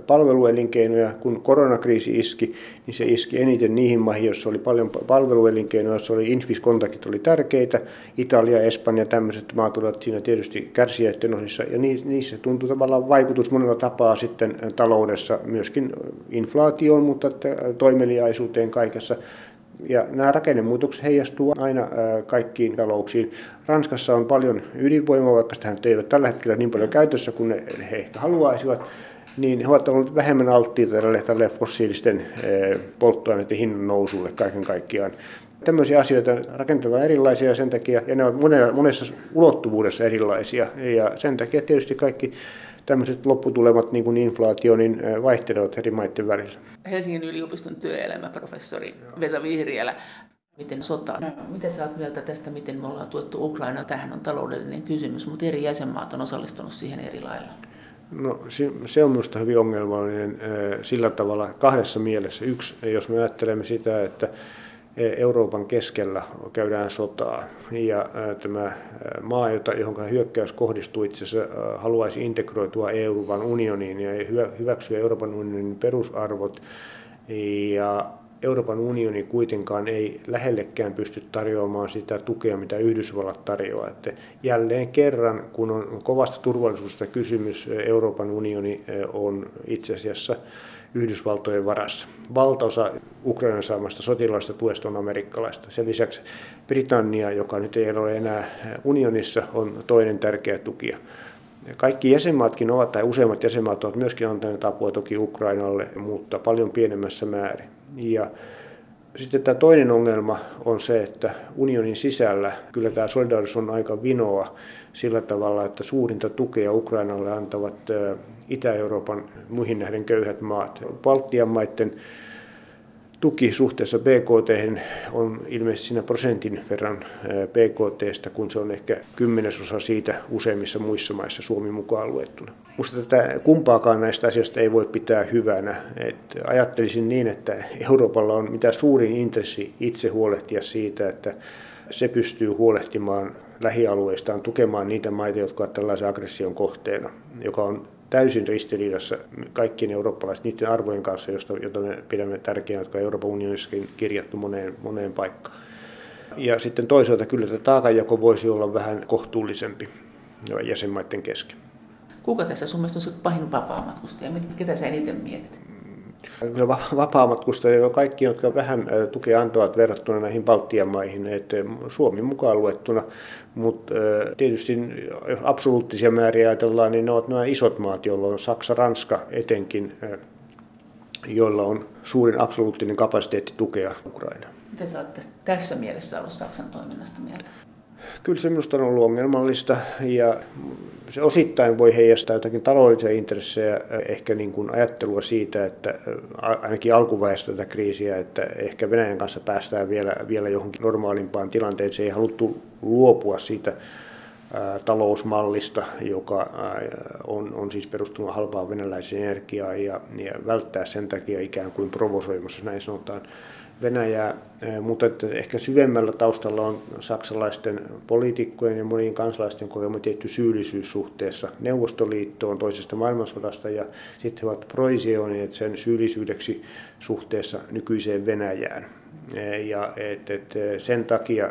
palveluelinkeinoja. Kun koronakriisi iski, niin se iski eniten niihin maihin, joissa oli paljon palveluelinkeinoja, joissa oli infiskontaktit oli tärkeitä. Italia, Espanja, tämmöiset maat olivat siinä tietysti kärsijöiden osissa ja niissä tuntuu tavallaan vaikutus monella tapaa sitten taloudessa myöskin inflaatioon, mutta toimeliaisuuteen kaikessa ja nämä rakennemuutokset heijastuu aina kaikkiin talouksiin. Ranskassa on paljon ydinvoimaa, vaikka sitä ei ole tällä hetkellä niin paljon käytössä kuin he ehkä haluaisivat, niin he ovat olleet vähemmän alttiita tälle, tälle fossiilisten polttoaineiden hinnan nousulle kaiken kaikkiaan. Tämmöisiä asioita rakenteella erilaisia sen takia, ja ne ovat monessa ulottuvuudessa erilaisia, ja sen takia tietysti kaikki tämmöiset lopputulemat, niin kuin inflaatio, niin vaihtelevat eri maiden välillä. Helsingin yliopiston työelämäprofessori Vesa Vihriälä. Miten sota? No, miten sä oot mieltä tästä, miten me ollaan tuettu Ukraina? Tähän on taloudellinen kysymys, mutta eri jäsenmaat on osallistunut siihen eri lailla. No, se on minusta hyvin ongelmallinen sillä tavalla kahdessa mielessä. Yksi, jos me ajattelemme sitä, että Euroopan keskellä käydään sotaa. Ja tämä maa, johon hyökkäys kohdistuu itse asiassa, haluaisi integroitua Euroopan unioniin ja hyväksyä Euroopan unionin perusarvot. Ja Euroopan unioni kuitenkaan ei lähellekään pysty tarjoamaan sitä tukea, mitä Yhdysvallat tarjoaa. Että jälleen kerran, kun on kovasta turvallisuudesta kysymys, Euroopan unioni on itse asiassa Yhdysvaltojen varassa. Valtaosa Ukrainan saamasta sotilaista tuesta on amerikkalaista. Sen lisäksi Britannia, joka nyt ei ole enää unionissa, on toinen tärkeä tukija. Kaikki jäsenmaatkin ovat, tai useimmat jäsenmaat ovat myöskin antaneet apua toki Ukrainalle, mutta paljon pienemmässä määrin. Ja sitten tämä toinen ongelma on se, että unionin sisällä kyllä tämä solidaarisuus on aika vinoa sillä tavalla, että suurinta tukea Ukrainalle antavat Itä-Euroopan muihin nähden köyhät maat. Baltian maiden tuki suhteessa BKT on ilmeisesti siinä prosentin verran BKTstä, kun se on ehkä kymmenesosa siitä useimmissa muissa maissa Suomi mukaan luettuna. Minusta tätä kumpaakaan näistä asioista ei voi pitää hyvänä. Et ajattelisin niin, että Euroopalla on mitä suurin intressi itse huolehtia siitä, että se pystyy huolehtimaan lähialueistaan, tukemaan niitä maita, jotka ovat tällaisen aggression kohteena, joka on täysin ristiriidassa kaikkien eurooppalaisten niiden arvojen kanssa, josta, jota me pidämme tärkeänä, jotka on Euroopan unionissakin kirjattu moneen, moneen paikkaan. Ja sitten toisaalta kyllä tämä taakanjako voisi olla vähän kohtuullisempi jäsenmaiden kesken. Kuka tässä sun mielestä on pahin vapaamatkustaja? Ketä sä eniten mietit? Kyllä vapaamatkustajia kaikki, jotka vähän tukea antavat verrattuna näihin Baltian maihin, että Suomi mukaan luettuna, mutta tietysti jos absoluuttisia määriä ajatellaan, niin ne ovat nämä isot maat, joilla on Saksa, Ranska etenkin, joilla on suurin absoluuttinen kapasiteetti tukea Ukrainaa. Mitä sä olet tässä mielessä ollut Saksan toiminnasta mieltä? Kyllä se minusta on ollut ongelmallista ja se osittain voi heijastaa jotakin taloudellisia intressejä, ehkä niin kuin ajattelua siitä, että ainakin alkuvaiheessa tätä kriisiä, että ehkä Venäjän kanssa päästään vielä, vielä johonkin normaalimpaan tilanteeseen. Ei haluttu luopua siitä talousmallista, joka on, on siis perustunut halpaan venäläiseen energiaan ja, ja välttää sen takia ikään kuin provosoimassa, näin sanotaan, Venäjää, mutta että ehkä syvemmällä taustalla on saksalaisten poliitikkojen ja monien kansalaisten kokema tietty syyllisyys suhteessa Neuvostoliittoon toisesta maailmansodasta ja sitten he ovat proisioineet sen syyllisyydeksi suhteessa nykyiseen Venäjään. Ja et, et sen takia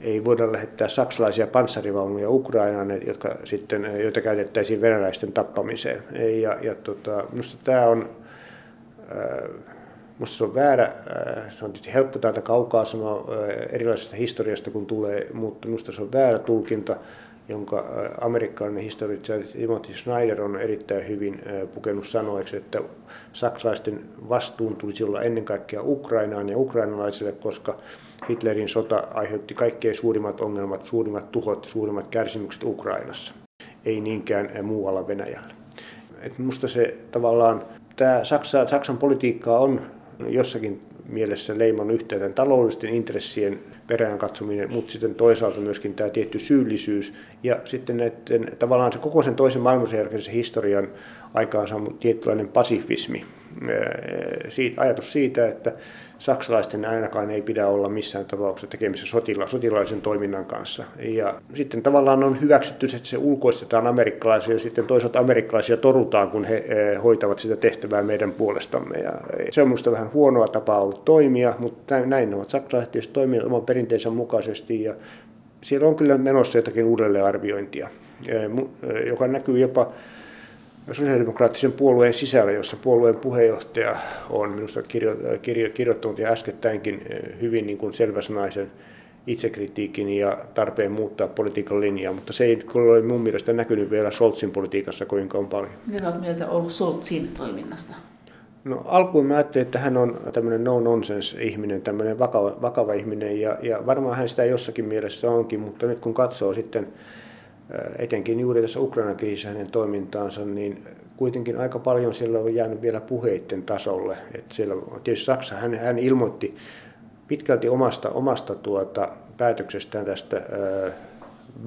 ei voida lähettää saksalaisia panssarivaunuja Ukrainaan, jotka sitten, joita käytettäisiin venäläisten tappamiseen. Ja, ja tota, minusta tämä on Minusta se on väärä, äh, se on tietysti helppo täältä kaukaa sanoa äh, erilaisesta historiasta kun tulee, mutta minusta se on väärä tulkinta, jonka äh, amerikkalainen historiatsija Timothy Schneider on erittäin hyvin pukenut sanoiksi, että saksalaisten vastuun tulisi olla ennen kaikkea Ukrainaan ja ukrainalaisille, koska Hitlerin sota aiheutti kaikkein suurimmat ongelmat, suurimmat tuhot, suurimmat kärsimykset Ukrainassa, ei niinkään muualla Venäjällä. Minusta se tavallaan tämä Saksa, Saksan politiikka on jossakin mielessä leiman yhteyden taloudellisten intressien perään katsominen, mutta sitten toisaalta myöskin tämä tietty syyllisyys ja sitten näiden, tavallaan se koko sen toisen maailmansodan historian aikaan saanut tietynlainen pasifismi, siitä, ajatus siitä, että saksalaisten ainakaan ei pidä olla missään tapauksessa tekemisissä sotila, sotilaisen toiminnan kanssa. Ja sitten tavallaan on hyväksytty, että se ulkoistetaan amerikkalaisia ja sitten toisaalta amerikkalaisia torutaan, kun he hoitavat sitä tehtävää meidän puolestamme. Ja se on minusta vähän huonoa tapaa ollut toimia, mutta näin ovat saksalaiset tietysti toimineet oman perinteensä mukaisesti ja siellä on kyllä menossa jotakin uudelleenarviointia, joka näkyy jopa sosiaalidemokraattisen puolueen sisällä, jossa puolueen puheenjohtaja on minusta kirjo, kirjo, kirjoittanut ja äskettäinkin eh, hyvin niin kuin selväsnaisen itsekritiikin ja tarpeen muuttaa politiikan linjaa, mutta se ei ole mun mielestä näkynyt vielä Scholzin politiikassa kuinka paljon. Mitä olet mieltä ollut Scholzin toiminnasta? No alkuun mä ajattelin, että hän on tämmöinen no-nonsense ihminen, tämmöinen vakava, vakava ihminen ja, ja varmaan hän sitä jossakin mielessä onkin, mutta nyt kun katsoo sitten etenkin juuri tässä Ukrainan kriisissä hänen toimintaansa, niin kuitenkin aika paljon siellä on jäänyt vielä puheiden tasolle. Että siellä, tietysti Saksa, hän, hän ilmoitti pitkälti omasta, omasta tuota, päätöksestään tästä ää,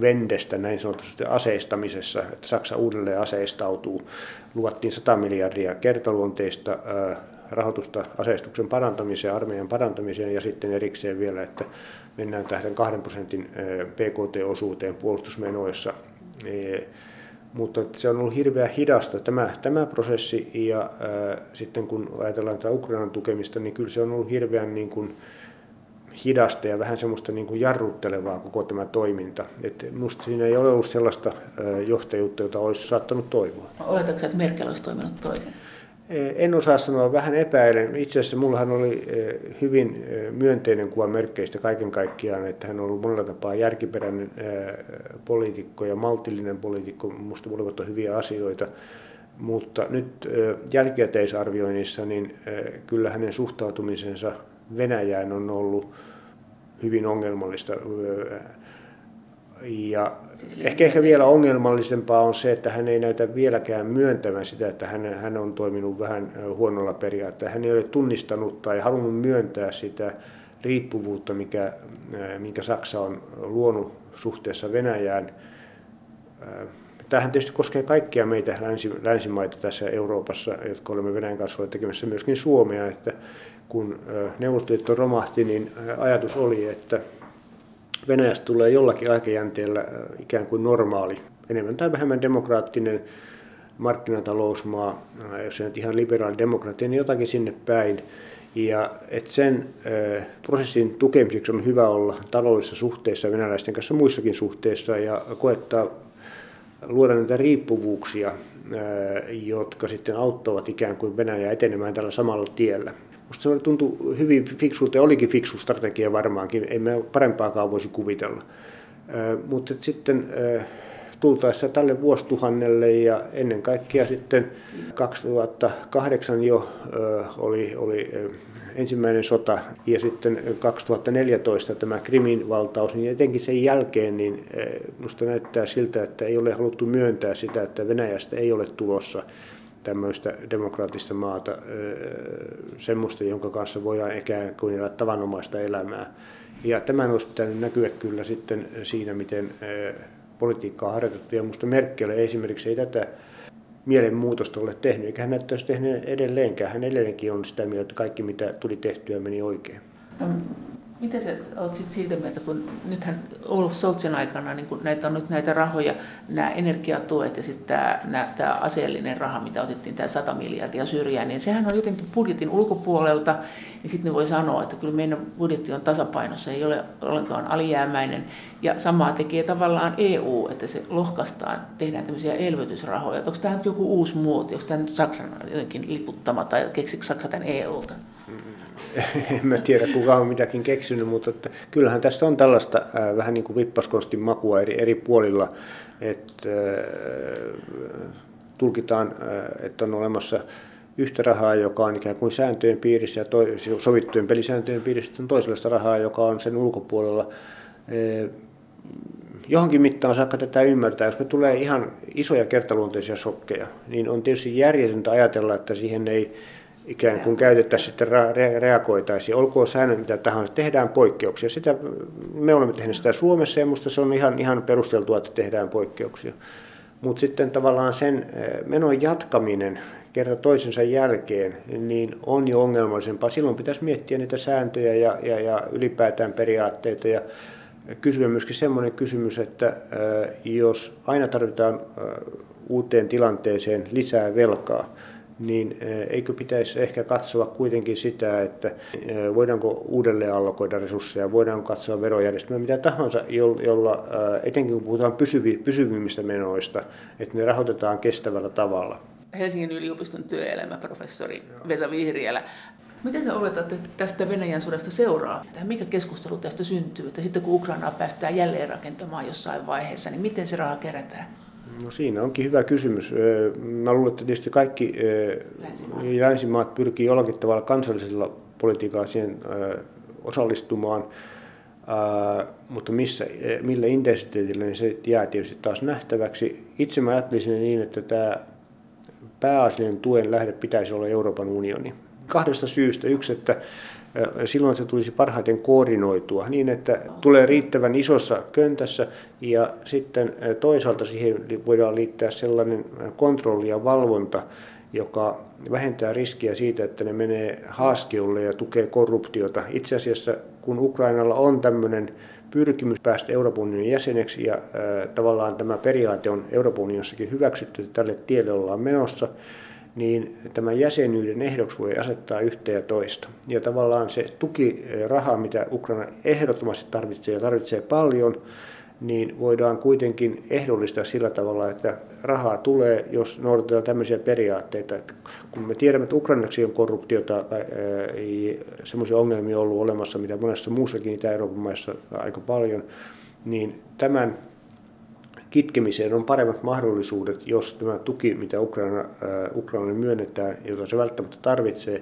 vendestä näin sanotusti aseistamisessa, että Saksa uudelleen aseistautuu. Luvattiin 100 miljardia kertaluonteista ää, rahoitusta aseistuksen parantamiseen, armeijan parantamiseen ja sitten erikseen vielä, että mennään tähän 2 prosentin PKT-osuuteen puolustusmenoissa. E, mutta se on ollut hirveän hidasta tämä, tämä prosessi ja ää, sitten kun ajatellaan tätä Ukrainan tukemista, niin kyllä se on ollut hirveän niin kuin, hidasta ja vähän semmoista niin kuin jarruttelevaa koko tämä toiminta. Et musta siinä ei ole ollut sellaista johtajuutta, jota olisi saattanut toivoa. Oletatko että Merkel olisi toiminut toisin? En osaa sanoa, vähän epäilen. Itse asiassa mullahan oli hyvin myönteinen kuva merkkeistä kaiken kaikkiaan, että hän on ollut monella tapaa järkiperäinen poliitikko ja maltillinen poliitikko. Minusta molemmat on hyviä asioita. Mutta nyt jälkikäteisarvioinnissa, niin kyllä hänen suhtautumisensa Venäjään on ollut hyvin ongelmallista. Ja siis ehkä, ehkä vielä ongelmallisempaa on se, että hän ei näytä vieläkään myöntävän sitä, että hän, hän on toiminut vähän huonolla periaatteella. Hän ei ole tunnistanut tai halunnut myöntää sitä riippuvuutta, mikä, minkä Saksa on luonut suhteessa Venäjään. Tämähän tietysti koskee kaikkia meitä länsi, länsimaita tässä Euroopassa, jotka olemme Venäjän kanssa tekemässä myöskin Suomea, että kun Neuvostoliitto romahti, niin ajatus oli, että Venäjästä tulee jollakin aikajänteellä ikään kuin normaali, enemmän tai vähemmän demokraattinen markkinatalousmaa, jos ei nyt ihan liberaali demokratia, niin jotakin sinne päin. Ja että sen äh, prosessin tukemiseksi on hyvä olla taloudellisissa suhteissa venäläisten kanssa muissakin suhteissa ja koettaa luoda näitä riippuvuuksia, äh, jotka sitten auttavat ikään kuin Venäjää etenemään tällä samalla tiellä. Musta se tuntui hyvin fiksulta ja olikin fiksu strategia varmaankin, ei me parempaakaan voisi kuvitella. Mutta sitten tultaessa tälle vuosituhannelle ja ennen kaikkea sitten 2008 jo oli, oli ensimmäinen sota ja sitten 2014 tämä Krimin valtaus, niin etenkin sen jälkeen niin minusta näyttää siltä, että ei ole haluttu myöntää sitä, että Venäjästä ei ole tulossa tämmöistä demokraattista maata, semmoista, jonka kanssa voidaan ikään kuin elää tavanomaista elämää. Ja tämän olisi pitänyt näkyä kyllä sitten siinä, miten politiikkaa harjoitettu. Ja minusta Merkel esimerkiksi ei tätä mielenmuutosta ole tehnyt, eikä hän näyttäisi tehnyt edelleenkään. Hän edelleenkin on sitä mieltä, että kaikki mitä tuli tehtyä meni oikein. Miten sä oot sit siitä mieltä, kun nythän Olaf Scholzin aikana niin kun näitä on nyt näitä rahoja, nämä energiatuet ja sitten tämä, aseellinen raha, mitä otettiin, tämä 100 miljardia syrjään, niin sehän on jotenkin budjetin ulkopuolelta, ja sitten ne voi sanoa, että kyllä meidän budjetti on tasapainossa, ei ole ollenkaan alijäämäinen, ja samaa tekee tavallaan EU, että se lohkastaan, tehdään tämmöisiä elvytysrahoja. Onko tämä nyt joku uusi muoti, onko tämä nyt Saksan jotenkin liputtama, tai keksikö Saksa tämän EUlta? en mä tiedä kuka on mitäkin keksinyt, mutta että kyllähän tässä on tällaista äh, vähän niin kuin vippaskonstin makua eri, eri puolilla, että äh, tulkitaan, äh, että on olemassa yhtä rahaa, joka on ikään kuin sääntöjen piirissä ja to, sovittujen pelisääntöjen piirissä, on toisenlaista rahaa, joka on sen ulkopuolella. Äh, johonkin mittaan saakka tätä ymmärtää. Jos me tulee ihan isoja kertaluonteisia shokkeja, niin on tietysti järjetöntä ajatella, että siihen ei ikään kuin käytettäisiin sitten reagoitaisiin. Olkoon säännöt mitä tahansa, tehdään poikkeuksia. Sitä, me olemme tehneet sitä Suomessa ja minusta se on ihan, ihan perusteltua, että tehdään poikkeuksia. Mutta sitten tavallaan sen eh, menon jatkaminen kerta toisensa jälkeen, niin on jo ongelmallisempaa. Silloin pitäisi miettiä niitä sääntöjä ja, ja, ja ylipäätään periaatteita ja kysyä myöskin semmoinen kysymys, että eh, jos aina tarvitaan eh, uuteen tilanteeseen lisää velkaa, niin eikö pitäisi ehkä katsoa kuitenkin sitä, että voidaanko uudelleen allokoida resursseja, voidaanko katsoa verojärjestelmää, mitä tahansa, jolla etenkin kun puhutaan pysyvi, pysyvimmistä menoista, että ne rahoitetaan kestävällä tavalla. Helsingin yliopiston työelämäprofessori Vesa Vihriälä. Miten sä oletat, että tästä Venäjän sodasta seuraa? Mikä keskustelu tästä syntyy? Että sitten kun Ukrainaa päästään jälleen rakentamaan jossain vaiheessa, niin miten se raha kerätään? No siinä onkin hyvä kysymys. Mä luulen, että tietysti kaikki länsimaat, länsimaat pyrkii jollakin tavalla kansallisella politiikalla siihen osallistumaan, mutta missä, millä intensiteetillä, niin se jää tietysti taas nähtäväksi. Itse mä ajattelisin niin, että tämä pääasiallinen tuen lähde pitäisi olla Euroopan unioni. Kahdesta syystä. Yksi, että silloin se tulisi parhaiten koordinoitua niin, että tulee riittävän isossa köntässä ja sitten toisaalta siihen voidaan liittää sellainen kontrolli ja valvonta, joka vähentää riskiä siitä, että ne menee haaskiolle ja tukee korruptiota. Itse asiassa kun Ukrainalla on tämmöinen pyrkimys päästä Euroopan unionin jäseneksi ja äh, tavallaan tämä periaate on Euroopan unionissakin hyväksytty, että tälle tielle ollaan menossa, niin tämän jäsenyyden ehdoksi voi asettaa yhtä ja toista. Ja tavallaan se tukiraha, mitä Ukraina ehdottomasti tarvitsee ja tarvitsee paljon, niin voidaan kuitenkin ehdollistaa sillä tavalla, että rahaa tulee, jos noudatetaan tämmöisiä periaatteita. Kun me tiedämme, että Ukrainaksi on korruptiota tai semmoisia ongelmia ollut olemassa, mitä monessa muussakin Itä-Euroopan maissa aika paljon, niin tämän kitkemiseen on paremmat mahdollisuudet, jos tämä tuki, mitä Ukraina, Ukrainalle myönnetään, jota se välttämättä tarvitsee,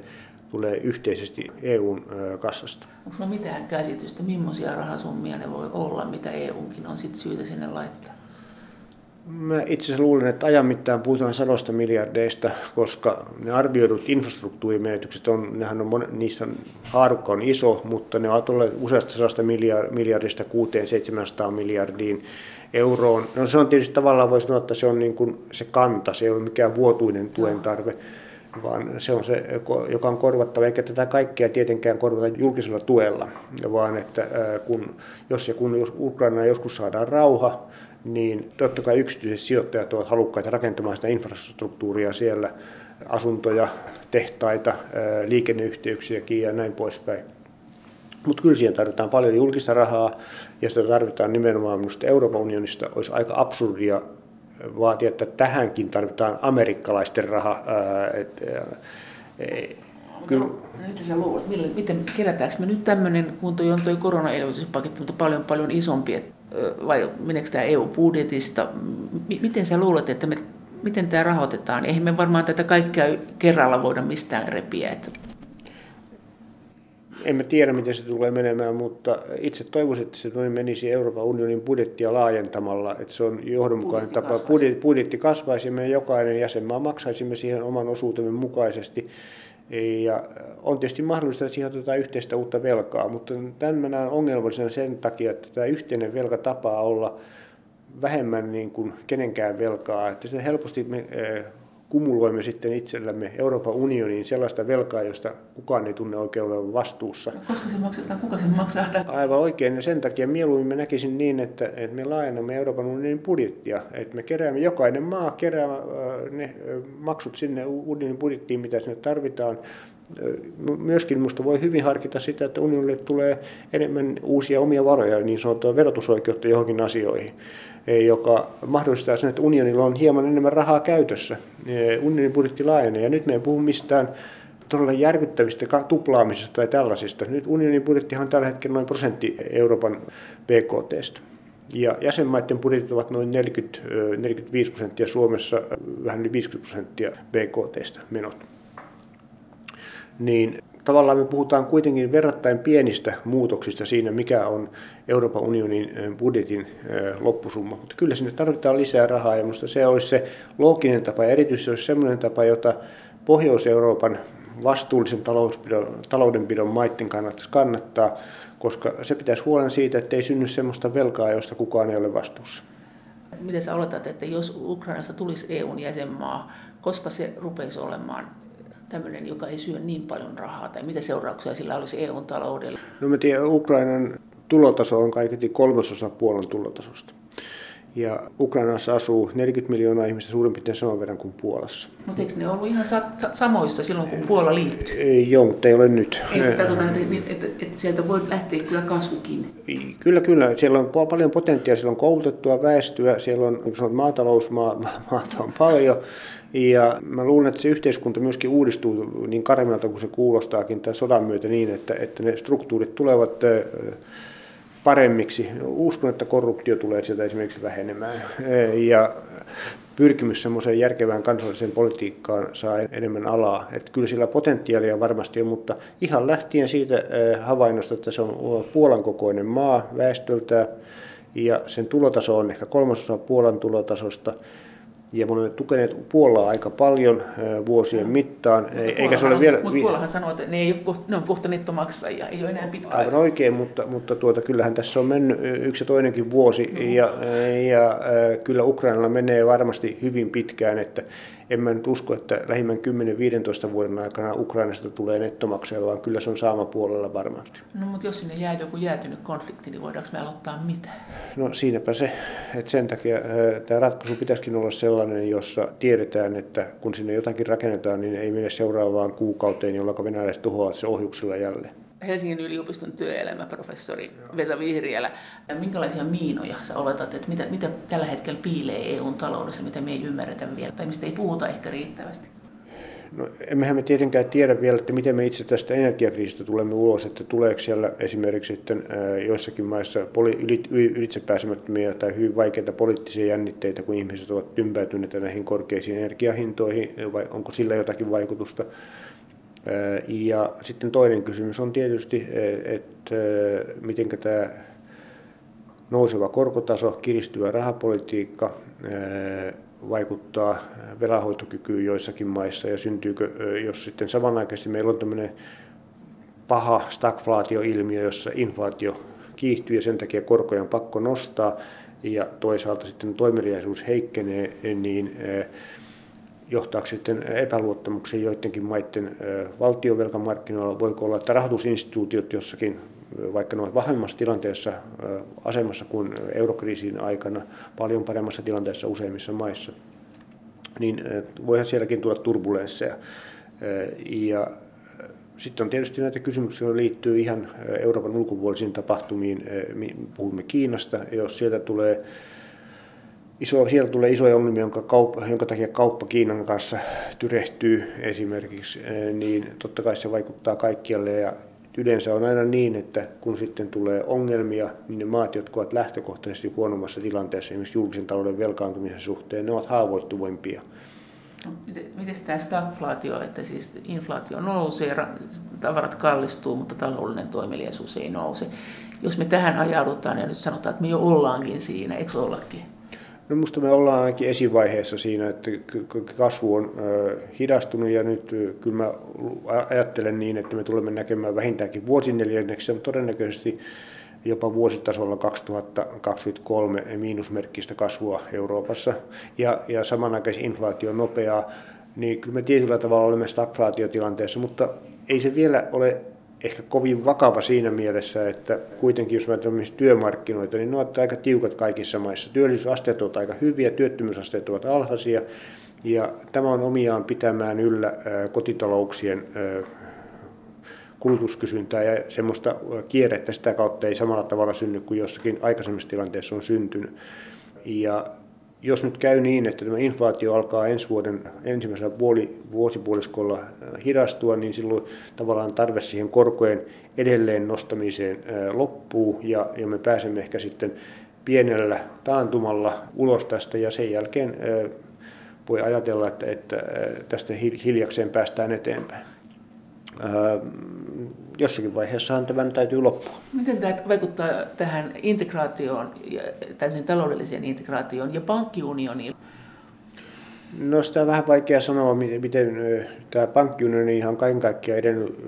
tulee yhteisesti EUn kassasta. Onko mitään käsitystä, millaisia rahasummia ne voi olla, mitä EUnkin on sit syytä sinne laittaa? Mä itse asiassa luulen, että ajan mittaan puhutaan sadosta miljardeista, koska ne arvioidut infrastruktuurimenetykset on, nehän on, niissä haarukka on iso, mutta ne ovat olleet useasta sadasta miljardista 600-700 miljardiin euroon. No se on tietysti tavallaan, voisi sanoa, että se on niin kuin se kanta, se ei ole mikään vuotuinen tuen tarve. Vaan se on se, joka on korvattava, eikä tätä kaikkea tietenkään korvata julkisella tuella, vaan että kun, jos ja kun jos Ukraina joskus saadaan rauha, niin totta kai yksityiset sijoittajat ovat halukkaita rakentamaan sitä infrastruktuuria siellä, asuntoja, tehtaita, liikenneyhteyksiäkin ja näin poispäin. Mutta kyllä siihen tarvitaan paljon julkista rahaa ja sitä tarvitaan nimenomaan minusta Euroopan unionista. Olisi aika absurdia vaatii, että tähänkin tarvitaan amerikkalaisten raha. Et, Kyllä. No, mitä sä luulet, millä, miten kerätäänkö me nyt tämmöinen, kun toi on tuo koronaelvytyspaketti, mutta paljon paljon isompi, et, vai meneekö tämä EU-budjetista? M- miten sä luulet, että me, miten tämä rahoitetaan? Eihän me varmaan tätä kaikkea kerralla voida mistään repiä. Että emme tiedä, miten se tulee menemään, mutta itse toivoisin, että se menisi Euroopan unionin budjettia laajentamalla, että se on johdonmukainen budjetti tapa. Kasvaisi. Budjetti, budjetti kasvaisi, me jokainen jäsenmaa maksaisimme siihen oman osuutemme mukaisesti. Ja on tietysti mahdollista, että siihen otetaan yhteistä uutta velkaa, mutta tämän näen ongelmallisena sen takia, että tämä yhteinen velka tapaa olla vähemmän niin kuin kenenkään velkaa. Että se helposti me kumuloimme sitten itsellämme Euroopan unioniin sellaista velkaa, josta kukaan ei tunne oikein olevan vastuussa. No, koska se maksetaan, kuka sen maksaa? Aivan oikein, ja sen takia mieluummin mä näkisin niin, että, että me laajennamme Euroopan unionin budjettia, että me keräämme, jokainen maa kerää äh, ne äh, maksut sinne unionin budjettiin, mitä sinne tarvitaan, äh, myöskin minusta voi hyvin harkita sitä, että unionille tulee enemmän uusia omia varoja, niin sanottua verotusoikeutta johonkin asioihin joka mahdollistaa sen, että unionilla on hieman enemmän rahaa käytössä. Unionin budjetti laajenee ja nyt me ei puhu mistään todella järkyttävistä tuplaamisista tai tällaisista. Nyt unionin budjettihan on tällä hetkellä noin prosentti Euroopan BKTstä. Ja jäsenmaiden budjetit ovat noin 40, 45 prosenttia Suomessa, vähän yli 50 prosenttia BKTstä menot. Niin tavallaan me puhutaan kuitenkin verrattain pienistä muutoksista siinä, mikä on Euroopan unionin budjetin loppusumma. Mutta kyllä sinne tarvitaan lisää rahaa ja minusta se olisi se looginen tapa ja erityisesti olisi sellainen tapa, jota Pohjois-Euroopan vastuullisen taloudenpidon maiden kannattaisi kannattaa, koska se pitäisi huolen siitä, että ei synny sellaista velkaa, josta kukaan ei ole vastuussa. Miten sä oletat, että jos Ukrainasta tulisi EUn jäsenmaa, koska se rupeisi olemaan tämmöinen, joka ei syö niin paljon rahaa, tai mitä seurauksia sillä olisi EUn taloudelle? No mä tiedän, Ukrainan tulotaso on kaiketi kolmasosa Puolan tulotasosta. Ja Ukrainassa asuu 40 miljoonaa ihmistä suurin piirtein saman verran kuin Puolassa. Mutta eikö ne ollut ihan sa- samoissa silloin, kun Puola liittyi? Ei, joo, mutta ei ole nyt. Ei, tarkoitan, että, että, että, että sieltä voi lähteä kyllä kasvukin. Kyllä, kyllä. Siellä on paljon potentiaalia, siellä on koulutettua väestöä, siellä on maatalousmaata maata on paljon. Ja mä luulen, että se yhteiskunta myöskin uudistuu niin karmelta kuin se kuulostaakin tämän sodan myötä niin, että, että ne struktuurit tulevat paremmiksi. Uskon, että korruptio tulee sieltä esimerkiksi vähenemään. Ja pyrkimys semmoiseen järkevään kansalliseen politiikkaan saa enemmän alaa. Että kyllä sillä potentiaalia varmasti on, mutta ihan lähtien siitä havainnosta, että se on Puolan kokoinen maa väestöltä ja sen tulotaso on ehkä kolmasosa Puolan tulotasosta, ja me olemme tukeneet Puolaa aika paljon vuosien mittaan. Mutta eikä se ole vielä... Mutta Puolahan sanoo, että ne, ei ole kohta, ne on kohta nettomaksajia, ei ole enää pitkä Aivan aika. oikein, mutta, mutta tuota, kyllähän tässä on mennyt yksi ja toinenkin vuosi, no. ja, ja kyllä Ukrainalla menee varmasti hyvin pitkään, että en mä nyt usko, että lähimmän 10-15 vuoden aikana Ukrainasta tulee nettomaksaja, vaan kyllä se on saama puolella varmasti. No mutta jos sinne jää joku jäätynyt konflikti, niin voidaanko me aloittaa mitä? No siinäpä se, että sen takia tämä ratkaisu pitäisikin olla sellainen, jossa tiedetään, että kun sinne jotakin rakennetaan, niin ei mene seuraavaan kuukauteen, jolloin venäläiset tuhoavat se ohjuksella jälleen. Helsingin yliopiston työelämäprofessori Vesa Vihriälä. Minkälaisia miinoja sä oletat, että mitä, mitä tällä hetkellä piilee EUn taloudessa, mitä me ei ymmärretä vielä tai mistä ei puhuta ehkä riittävästi? No, emmehän me tietenkään tiedä vielä, että miten me itse tästä energiakriisistä tulemme ulos, että tuleeko siellä esimerkiksi sitten joissakin maissa poli- ylitsepääsemättömiä tai hyvin vaikeita poliittisia jännitteitä, kun ihmiset ovat tympäytyneet näihin korkeisiin energiahintoihin, vai onko sillä jotakin vaikutusta. Ja sitten toinen kysymys on tietysti, että miten tämä nouseva korkotaso, kiristyvä rahapolitiikka, vaikuttaa velanhoitokykyyn joissakin maissa ja syntyykö, jos sitten samanaikaisesti meillä on tämmöinen paha stagflaatioilmiö, jossa inflaatio kiihtyy ja sen takia korkoja on pakko nostaa ja toisaalta sitten toimeliaisuus heikkenee, niin johtaako sitten epäluottamuksen joidenkin maiden valtiovelkamarkkinoilla? Voiko olla, että rahoitusinstituutiot jossakin, vaikka ne ovat vahvemmassa tilanteessa asemassa kuin eurokriisin aikana, paljon paremmassa tilanteessa useimmissa maissa, niin voihan sielläkin tulla turbulensseja. Ja sitten on tietysti näitä kysymyksiä, jotka liittyy ihan Euroopan ulkopuolisiin tapahtumiin. Puhumme Kiinasta, jos sieltä tulee iso, siellä tulee isoja ongelmia, jonka, kauppa, jonka takia kauppa Kiinan kanssa tyrehtyy esimerkiksi, eh, niin totta kai se vaikuttaa kaikkialle ja yleensä on aina niin, että kun sitten tulee ongelmia, niin ne maat, jotka ovat lähtökohtaisesti huonommassa tilanteessa esimerkiksi julkisen talouden velkaantumisen suhteen, ne ovat haavoittuvimpia. No, miten tämä stagflaatio, että siis inflaatio nousee, tavarat kallistuu, mutta taloudellinen toimeliaisuus ei nouse. Jos me tähän ajaudutaan ja nyt sanotaan, että me jo ollaankin siinä, eikö ollakin? No minusta me ollaan ainakin esivaiheessa siinä, että kasvu on hidastunut ja nyt kyllä mä ajattelen niin, että me tulemme näkemään vähintäänkin vuosineljänneksen, mutta todennäköisesti jopa vuositasolla 2023 miinusmerkkistä kasvua Euroopassa. Ja, ja samanaikaisesti inflaatio nopeaa, niin kyllä me tietyllä tavalla olemme stagflaatiotilanteessa, mutta ei se vielä ole ehkä kovin vakava siinä mielessä, että kuitenkin jos ajatellaan työmarkkinoita, niin ne ovat aika tiukat kaikissa maissa. Työllisyysasteet ovat aika hyviä, työttömyysasteet ovat alhaisia, ja tämä on omiaan pitämään yllä kotitalouksien kulutuskysyntää ja semmoista kierrettä sitä kautta ei samalla tavalla synny kuin jossakin aikaisemmissa tilanteissa on syntynyt. Ja jos nyt käy niin, että tämä inflaatio alkaa ensi vuoden ensimmäisellä puoli, vuosipuoliskolla äh, hidastua, niin silloin tavallaan tarve siihen korkojen edelleen nostamiseen äh, loppuu ja, ja me pääsemme ehkä sitten pienellä taantumalla ulos tästä ja sen jälkeen äh, voi ajatella, että, että tästä hiljakseen päästään eteenpäin jossakin vaiheessahan tämän täytyy loppua. Miten tämä vaikuttaa tähän integraatioon, täysin taloudelliseen integraatioon ja pankkiunioniin? No sitä on vähän vaikea sanoa, miten, miten tämä pankkiunioni ihan kaiken kaikkiaan edennyt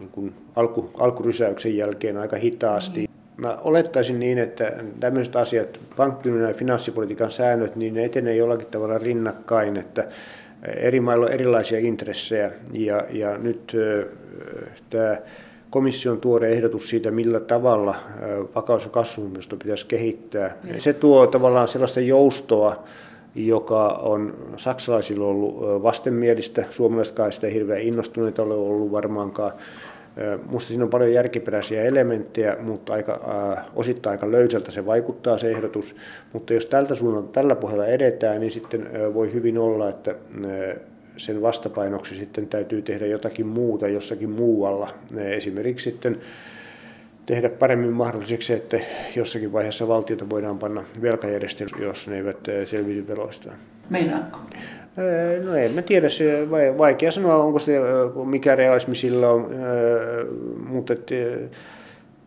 niin kuin alku, alkurysäyksen jälkeen aika hitaasti. Mm. Mä olettaisin niin, että tämmöiset asiat, pankkiunioni ja finanssipolitiikan säännöt, niin ne etenee jollakin tavalla rinnakkain, että eri mailla on erilaisia intressejä ja, ja nyt tämä komission tuore ehdotus siitä, millä tavalla vakaus- ja kasvusopimusta pitäisi kehittää. Se tuo tavallaan sellaista joustoa, joka on saksalaisilla ollut vastenmielistä, suomalaisetkaan sitä hirveän innostuneita ole ollut varmaankaan. Minusta siinä on paljon järkiperäisiä elementtejä, mutta aika, äh, osittain aika löysältä se vaikuttaa se ehdotus. Mutta jos tältä suunnalta, tällä pohjalla edetään, niin sitten äh, voi hyvin olla, että äh, sen vastapainoksi sitten täytyy tehdä jotakin muuta jossakin muualla. Esimerkiksi sitten tehdä paremmin mahdolliseksi, että jossakin vaiheessa valtiota voidaan panna velkajärjestelmä, jos ne eivät selviydy veloistaan. Meinaatko? No en mä tiedä, se vaikea sanoa, onko se mikä realismi sillä on, mutta että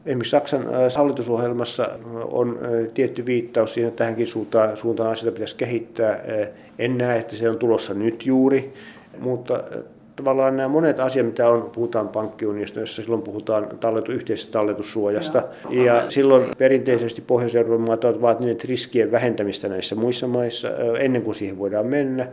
Esimerkiksi Saksan hallitusohjelmassa on tietty viittaus siihen, että tähänkin suuntaan, suuntaan asioita pitäisi kehittää. En näe, että se on tulossa nyt juuri, mutta tavallaan nämä monet asiat, mitä on, puhutaan pankkiunionista, jossa silloin puhutaan talletu, yhteisestä talletussuojasta. Joo. Ja silloin perinteisesti Pohjois-Euroopan maat ovat vaatineet riskien vähentämistä näissä muissa maissa ennen kuin siihen voidaan mennä.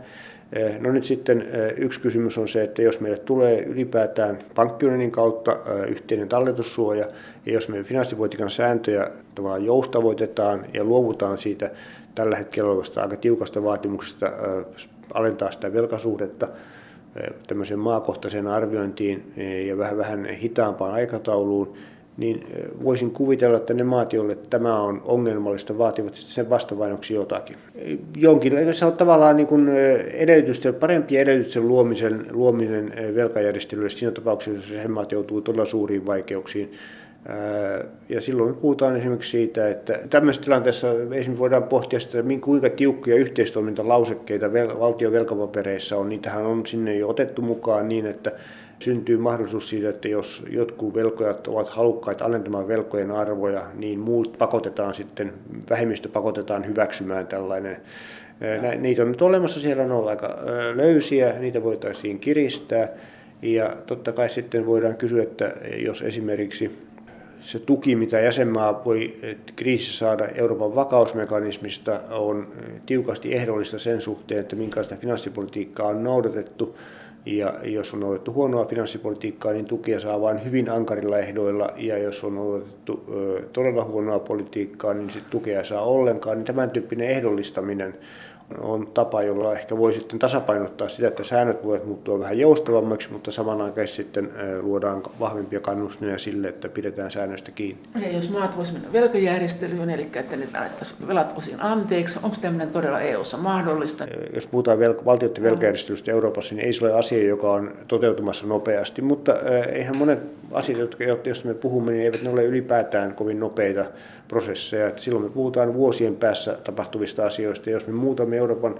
No nyt sitten yksi kysymys on se, että jos meille tulee ylipäätään pankkiunionin kautta yhteinen talletussuoja, ja jos meidän finanssipolitiikan sääntöjä tavallaan joustavoitetaan ja luovutaan siitä tällä hetkellä olevasta aika tiukasta vaatimuksesta alentaa sitä velkasuhdetta, tämmöiseen maakohtaiseen arviointiin ja vähän, vähän hitaampaan aikatauluun, niin voisin kuvitella, että ne maat, joille tämä on ongelmallista, vaativat sitten sen vastavainoksi jotakin. Jonkinlainen se on tavallaan niin kuin edellytysten, parempien edellytysten luomisen, luominen velkajärjestelylle siinä tapauksessa, jos maat joutuu todella suuriin vaikeuksiin. Ja silloin me puhutaan esimerkiksi siitä, että tämmöisessä tilanteessa esimerkiksi voidaan pohtia sitä, kuinka tiukkoja yhteistoimintalausekkeita valtion velkapapereissa on. Niitähän on sinne jo otettu mukaan niin, että syntyy mahdollisuus siitä, että jos jotkut velkojat ovat halukkaita alentamaan velkojen arvoja, niin muut pakotetaan sitten, vähemmistö pakotetaan hyväksymään tällainen. Niitä on nyt olemassa, siellä on aika löysiä, niitä voitaisiin kiristää. Ja totta kai sitten voidaan kysyä, että jos esimerkiksi se tuki, mitä jäsenmaa voi kriisissä saada Euroopan vakausmekanismista, on tiukasti ehdollista sen suhteen, että minkälaista finanssipolitiikkaa on noudatettu. Ja jos on noudatettu huonoa finanssipolitiikkaa, niin tukia saa vain hyvin ankarilla ehdoilla. Ja jos on noudatettu todella huonoa politiikkaa, niin tukea saa ollenkaan. Niin tämän tyyppinen ehdollistaminen on tapa, jolla ehkä voi sitten tasapainottaa sitä, että säännöt voivat muuttua vähän joustavammaksi, mutta samanaikaisesti sitten luodaan vahvempia kannustimia sille, että pidetään säännöistä kiinni. Ja jos maat voisivat mennä velkajärjestelyyn, eli että ne annettaisiin velat osin anteeksi, onko tämmöinen todella EU-ssa mahdollista? Jos puhutaan vel- valtioiden velkajärjestelystä Euroopassa, niin ei se ole asia, joka on toteutumassa nopeasti, mutta eihän monet asiat, jotka, joista me puhumme, niin eivät ne ole ylipäätään kovin nopeita prosesseja. Että silloin me puhutaan vuosien päässä tapahtuvista asioista. Jos me muutamme Euroopan,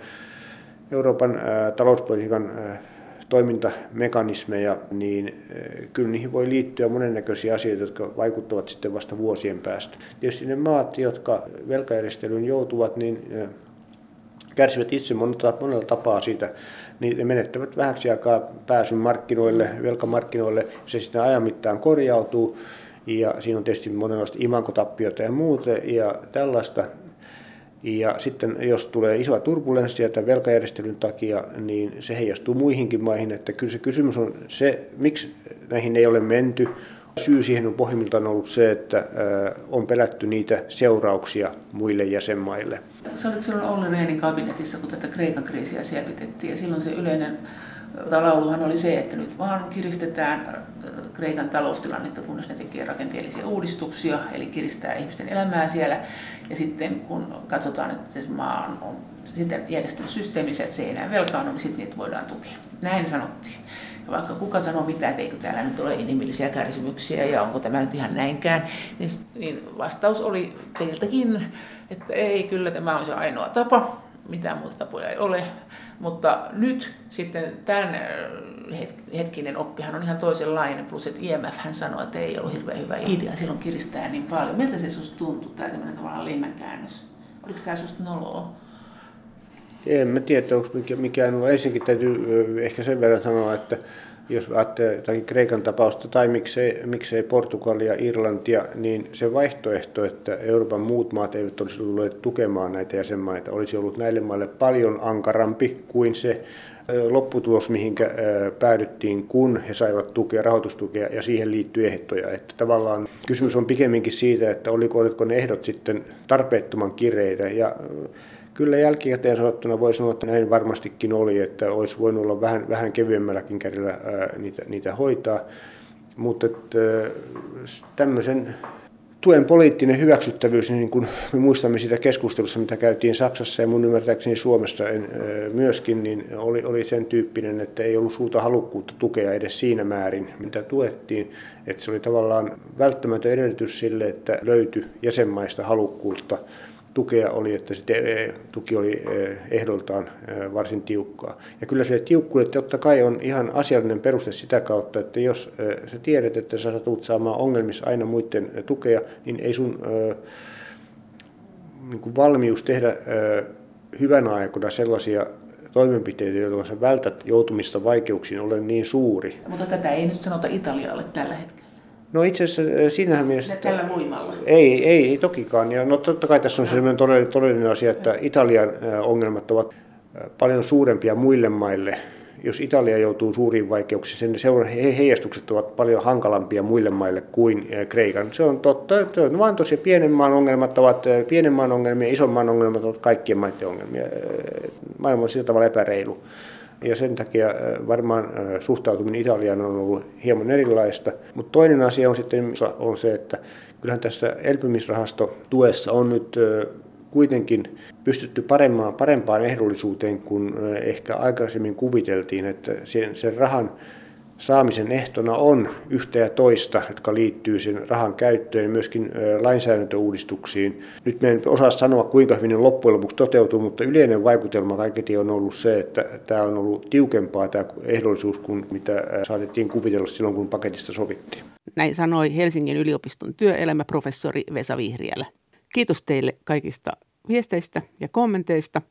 Euroopan ää, talouspolitiikan ää, toimintamekanismeja, niin kyllä niihin voi liittyä monennäköisiä asioita, jotka vaikuttavat sitten vasta vuosien päästä. Tietysti ne maat, jotka velkajärjestelyyn joutuvat, niin kärsivät itse monella tapaa siitä, niin ne menettävät vähäksi aikaa pääsyn markkinoille, velkamarkkinoille, se sitten ajan mittaan korjautuu, ja siinä on tietysti monenlaista imankotappiota ja muuta ja tällaista. Ja sitten jos tulee isoa turbulenssia tämän velkajärjestelyn takia, niin se heijastuu muihinkin maihin. Että kyllä se kysymys on se, miksi näihin ei ole menty. Syy siihen on pohjimmiltaan ollut se, että on pelätty niitä seurauksia muille jäsenmaille. Sä olit silloin Olli Rehnin kabinetissa, kun tätä Kreikan kriisiä selvitettiin, ja silloin se yleinen lauluhan oli se, että nyt vaan kiristetään Kreikan taloustilannetta, kunnes ne tekee rakenteellisia uudistuksia, eli kiristää ihmisten elämää siellä. Ja sitten kun katsotaan, että se maa on, on sitten järjestänyt systeemissä, että se ei enää velkaannu, niin sitten niitä voidaan tukea. Näin sanottiin. Vaikka kuka sanoo mitä, että eikö täällä nyt ole inhimillisiä kärsimyksiä ja onko tämä nyt ihan näinkään, niin, niin vastaus oli teiltäkin, että ei, kyllä tämä on se ainoa tapa, mitään muuta tapoja ei ole. Mutta nyt sitten tämän äh, hetkinen oppihan on ihan toisenlainen, plus että IMF hän sanoi, että ei ollut hirveän hyvä idea silloin kiristää niin paljon. Miltä se susta tuntui, tämä tämmöinen tavallaan lehmänkäännös? Oliko tämä susta noloa? En mä tiedä, onko mikään ollut. Ensinnäkin täytyy ehkä sen verran sanoa, että jos ajattelee jotakin Kreikan tapausta tai miksei, miksei Portugalia, Irlantia, niin se vaihtoehto, että Euroopan muut maat eivät olisi tulleet tukemaan näitä jäsenmaita, olisi ollut näille maille paljon ankarampi kuin se lopputulos, mihin päädyttiin, kun he saivat tukea, rahoitustukea ja siihen liittyy ehtoja. Että tavallaan kysymys on pikemminkin siitä, että oliko, oliko ne ehdot sitten tarpeettoman kireitä ja Kyllä jälkikäteen sanottuna voi sanoa, että näin varmastikin oli, että olisi voinut olla vähän, vähän kevyemmälläkin kädellä niitä, niitä hoitaa. Mutta että, tämmöisen tuen poliittinen hyväksyttävyys, niin kuin me muistamme sitä keskustelussa, mitä käytiin Saksassa ja mun ymmärtääkseni Suomessa en, myöskin, niin oli, oli sen tyyppinen, että ei ollut suurta halukkuutta tukea edes siinä määrin, mitä tuettiin. Että se oli tavallaan välttämätön edellytys sille, että löytyi jäsenmaista halukkuutta tukea oli, että se tuki oli e, ehdoltaan e, varsin tiukkaa. Ja kyllä se tiukkuudet totta kai on ihan asiallinen peruste sitä kautta, että jos e, sä tiedät, että sä tulet saamaan ongelmissa aina muiden tukea, niin ei sun niin kuin valmius tehdä hyvänä aikana sellaisia toimenpiteitä, joilla sä vältät joutumista vaikeuksiin, ole niin suuri. Mutta tätä ei nyt sanota Italialle tällä hetkellä. No itse asiassa äh, siinähän mielessä... Tällä voimalla? Ei, ei, ei tokikaan. Ja no totta kai tässä on sellainen todellinen, todellinen asia, että Italian äh, ongelmat ovat äh, paljon suurempia muille maille. Jos Italia joutuu suuriin vaikeuksiin, sen seura- heijastukset ovat paljon hankalampia muille maille kuin Kreikan. Se on totta. Se on vain tosiaan pienen maan ongelmat ovat pienen maan ongelmia, ison maan ongelmat ovat kaikkien maiden ongelmia. Maailma on sillä tavalla epäreilu. Ja sen takia varmaan suhtautuminen Italiaan on ollut hieman erilaista. Mutta toinen asia on sitten on se, että kyllähän tässä elpymisrahasto tuessa on nyt kuitenkin pystytty parempaan, parempaan ehdollisuuteen kuin ehkä aikaisemmin kuviteltiin, että sen, sen rahan saamisen ehtona on yhtä ja toista, jotka liittyy sen rahan käyttöön ja myöskin lainsäädäntöuudistuksiin. Nyt me en osaa sanoa, kuinka hyvin ne loppujen lopuksi toteutuu, mutta yleinen vaikutelma kaiketi on ollut se, että tämä on ollut tiukempaa tämä ehdollisuus kuin mitä saatettiin kuvitella silloin, kun paketista sovittiin. Näin sanoi Helsingin yliopiston työelämäprofessori Vesa Vihriälä. Kiitos teille kaikista viesteistä ja kommenteista.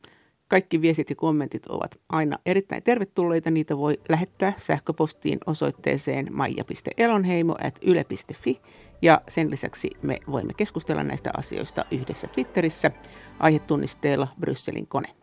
Kaikki viestit ja kommentit ovat aina erittäin tervetulleita. Niitä voi lähettää sähköpostiin osoitteeseen maija.elonheimo.yle.fi ja sen lisäksi me voimme keskustella näistä asioista yhdessä Twitterissä aihetunnisteella Brysselin kone.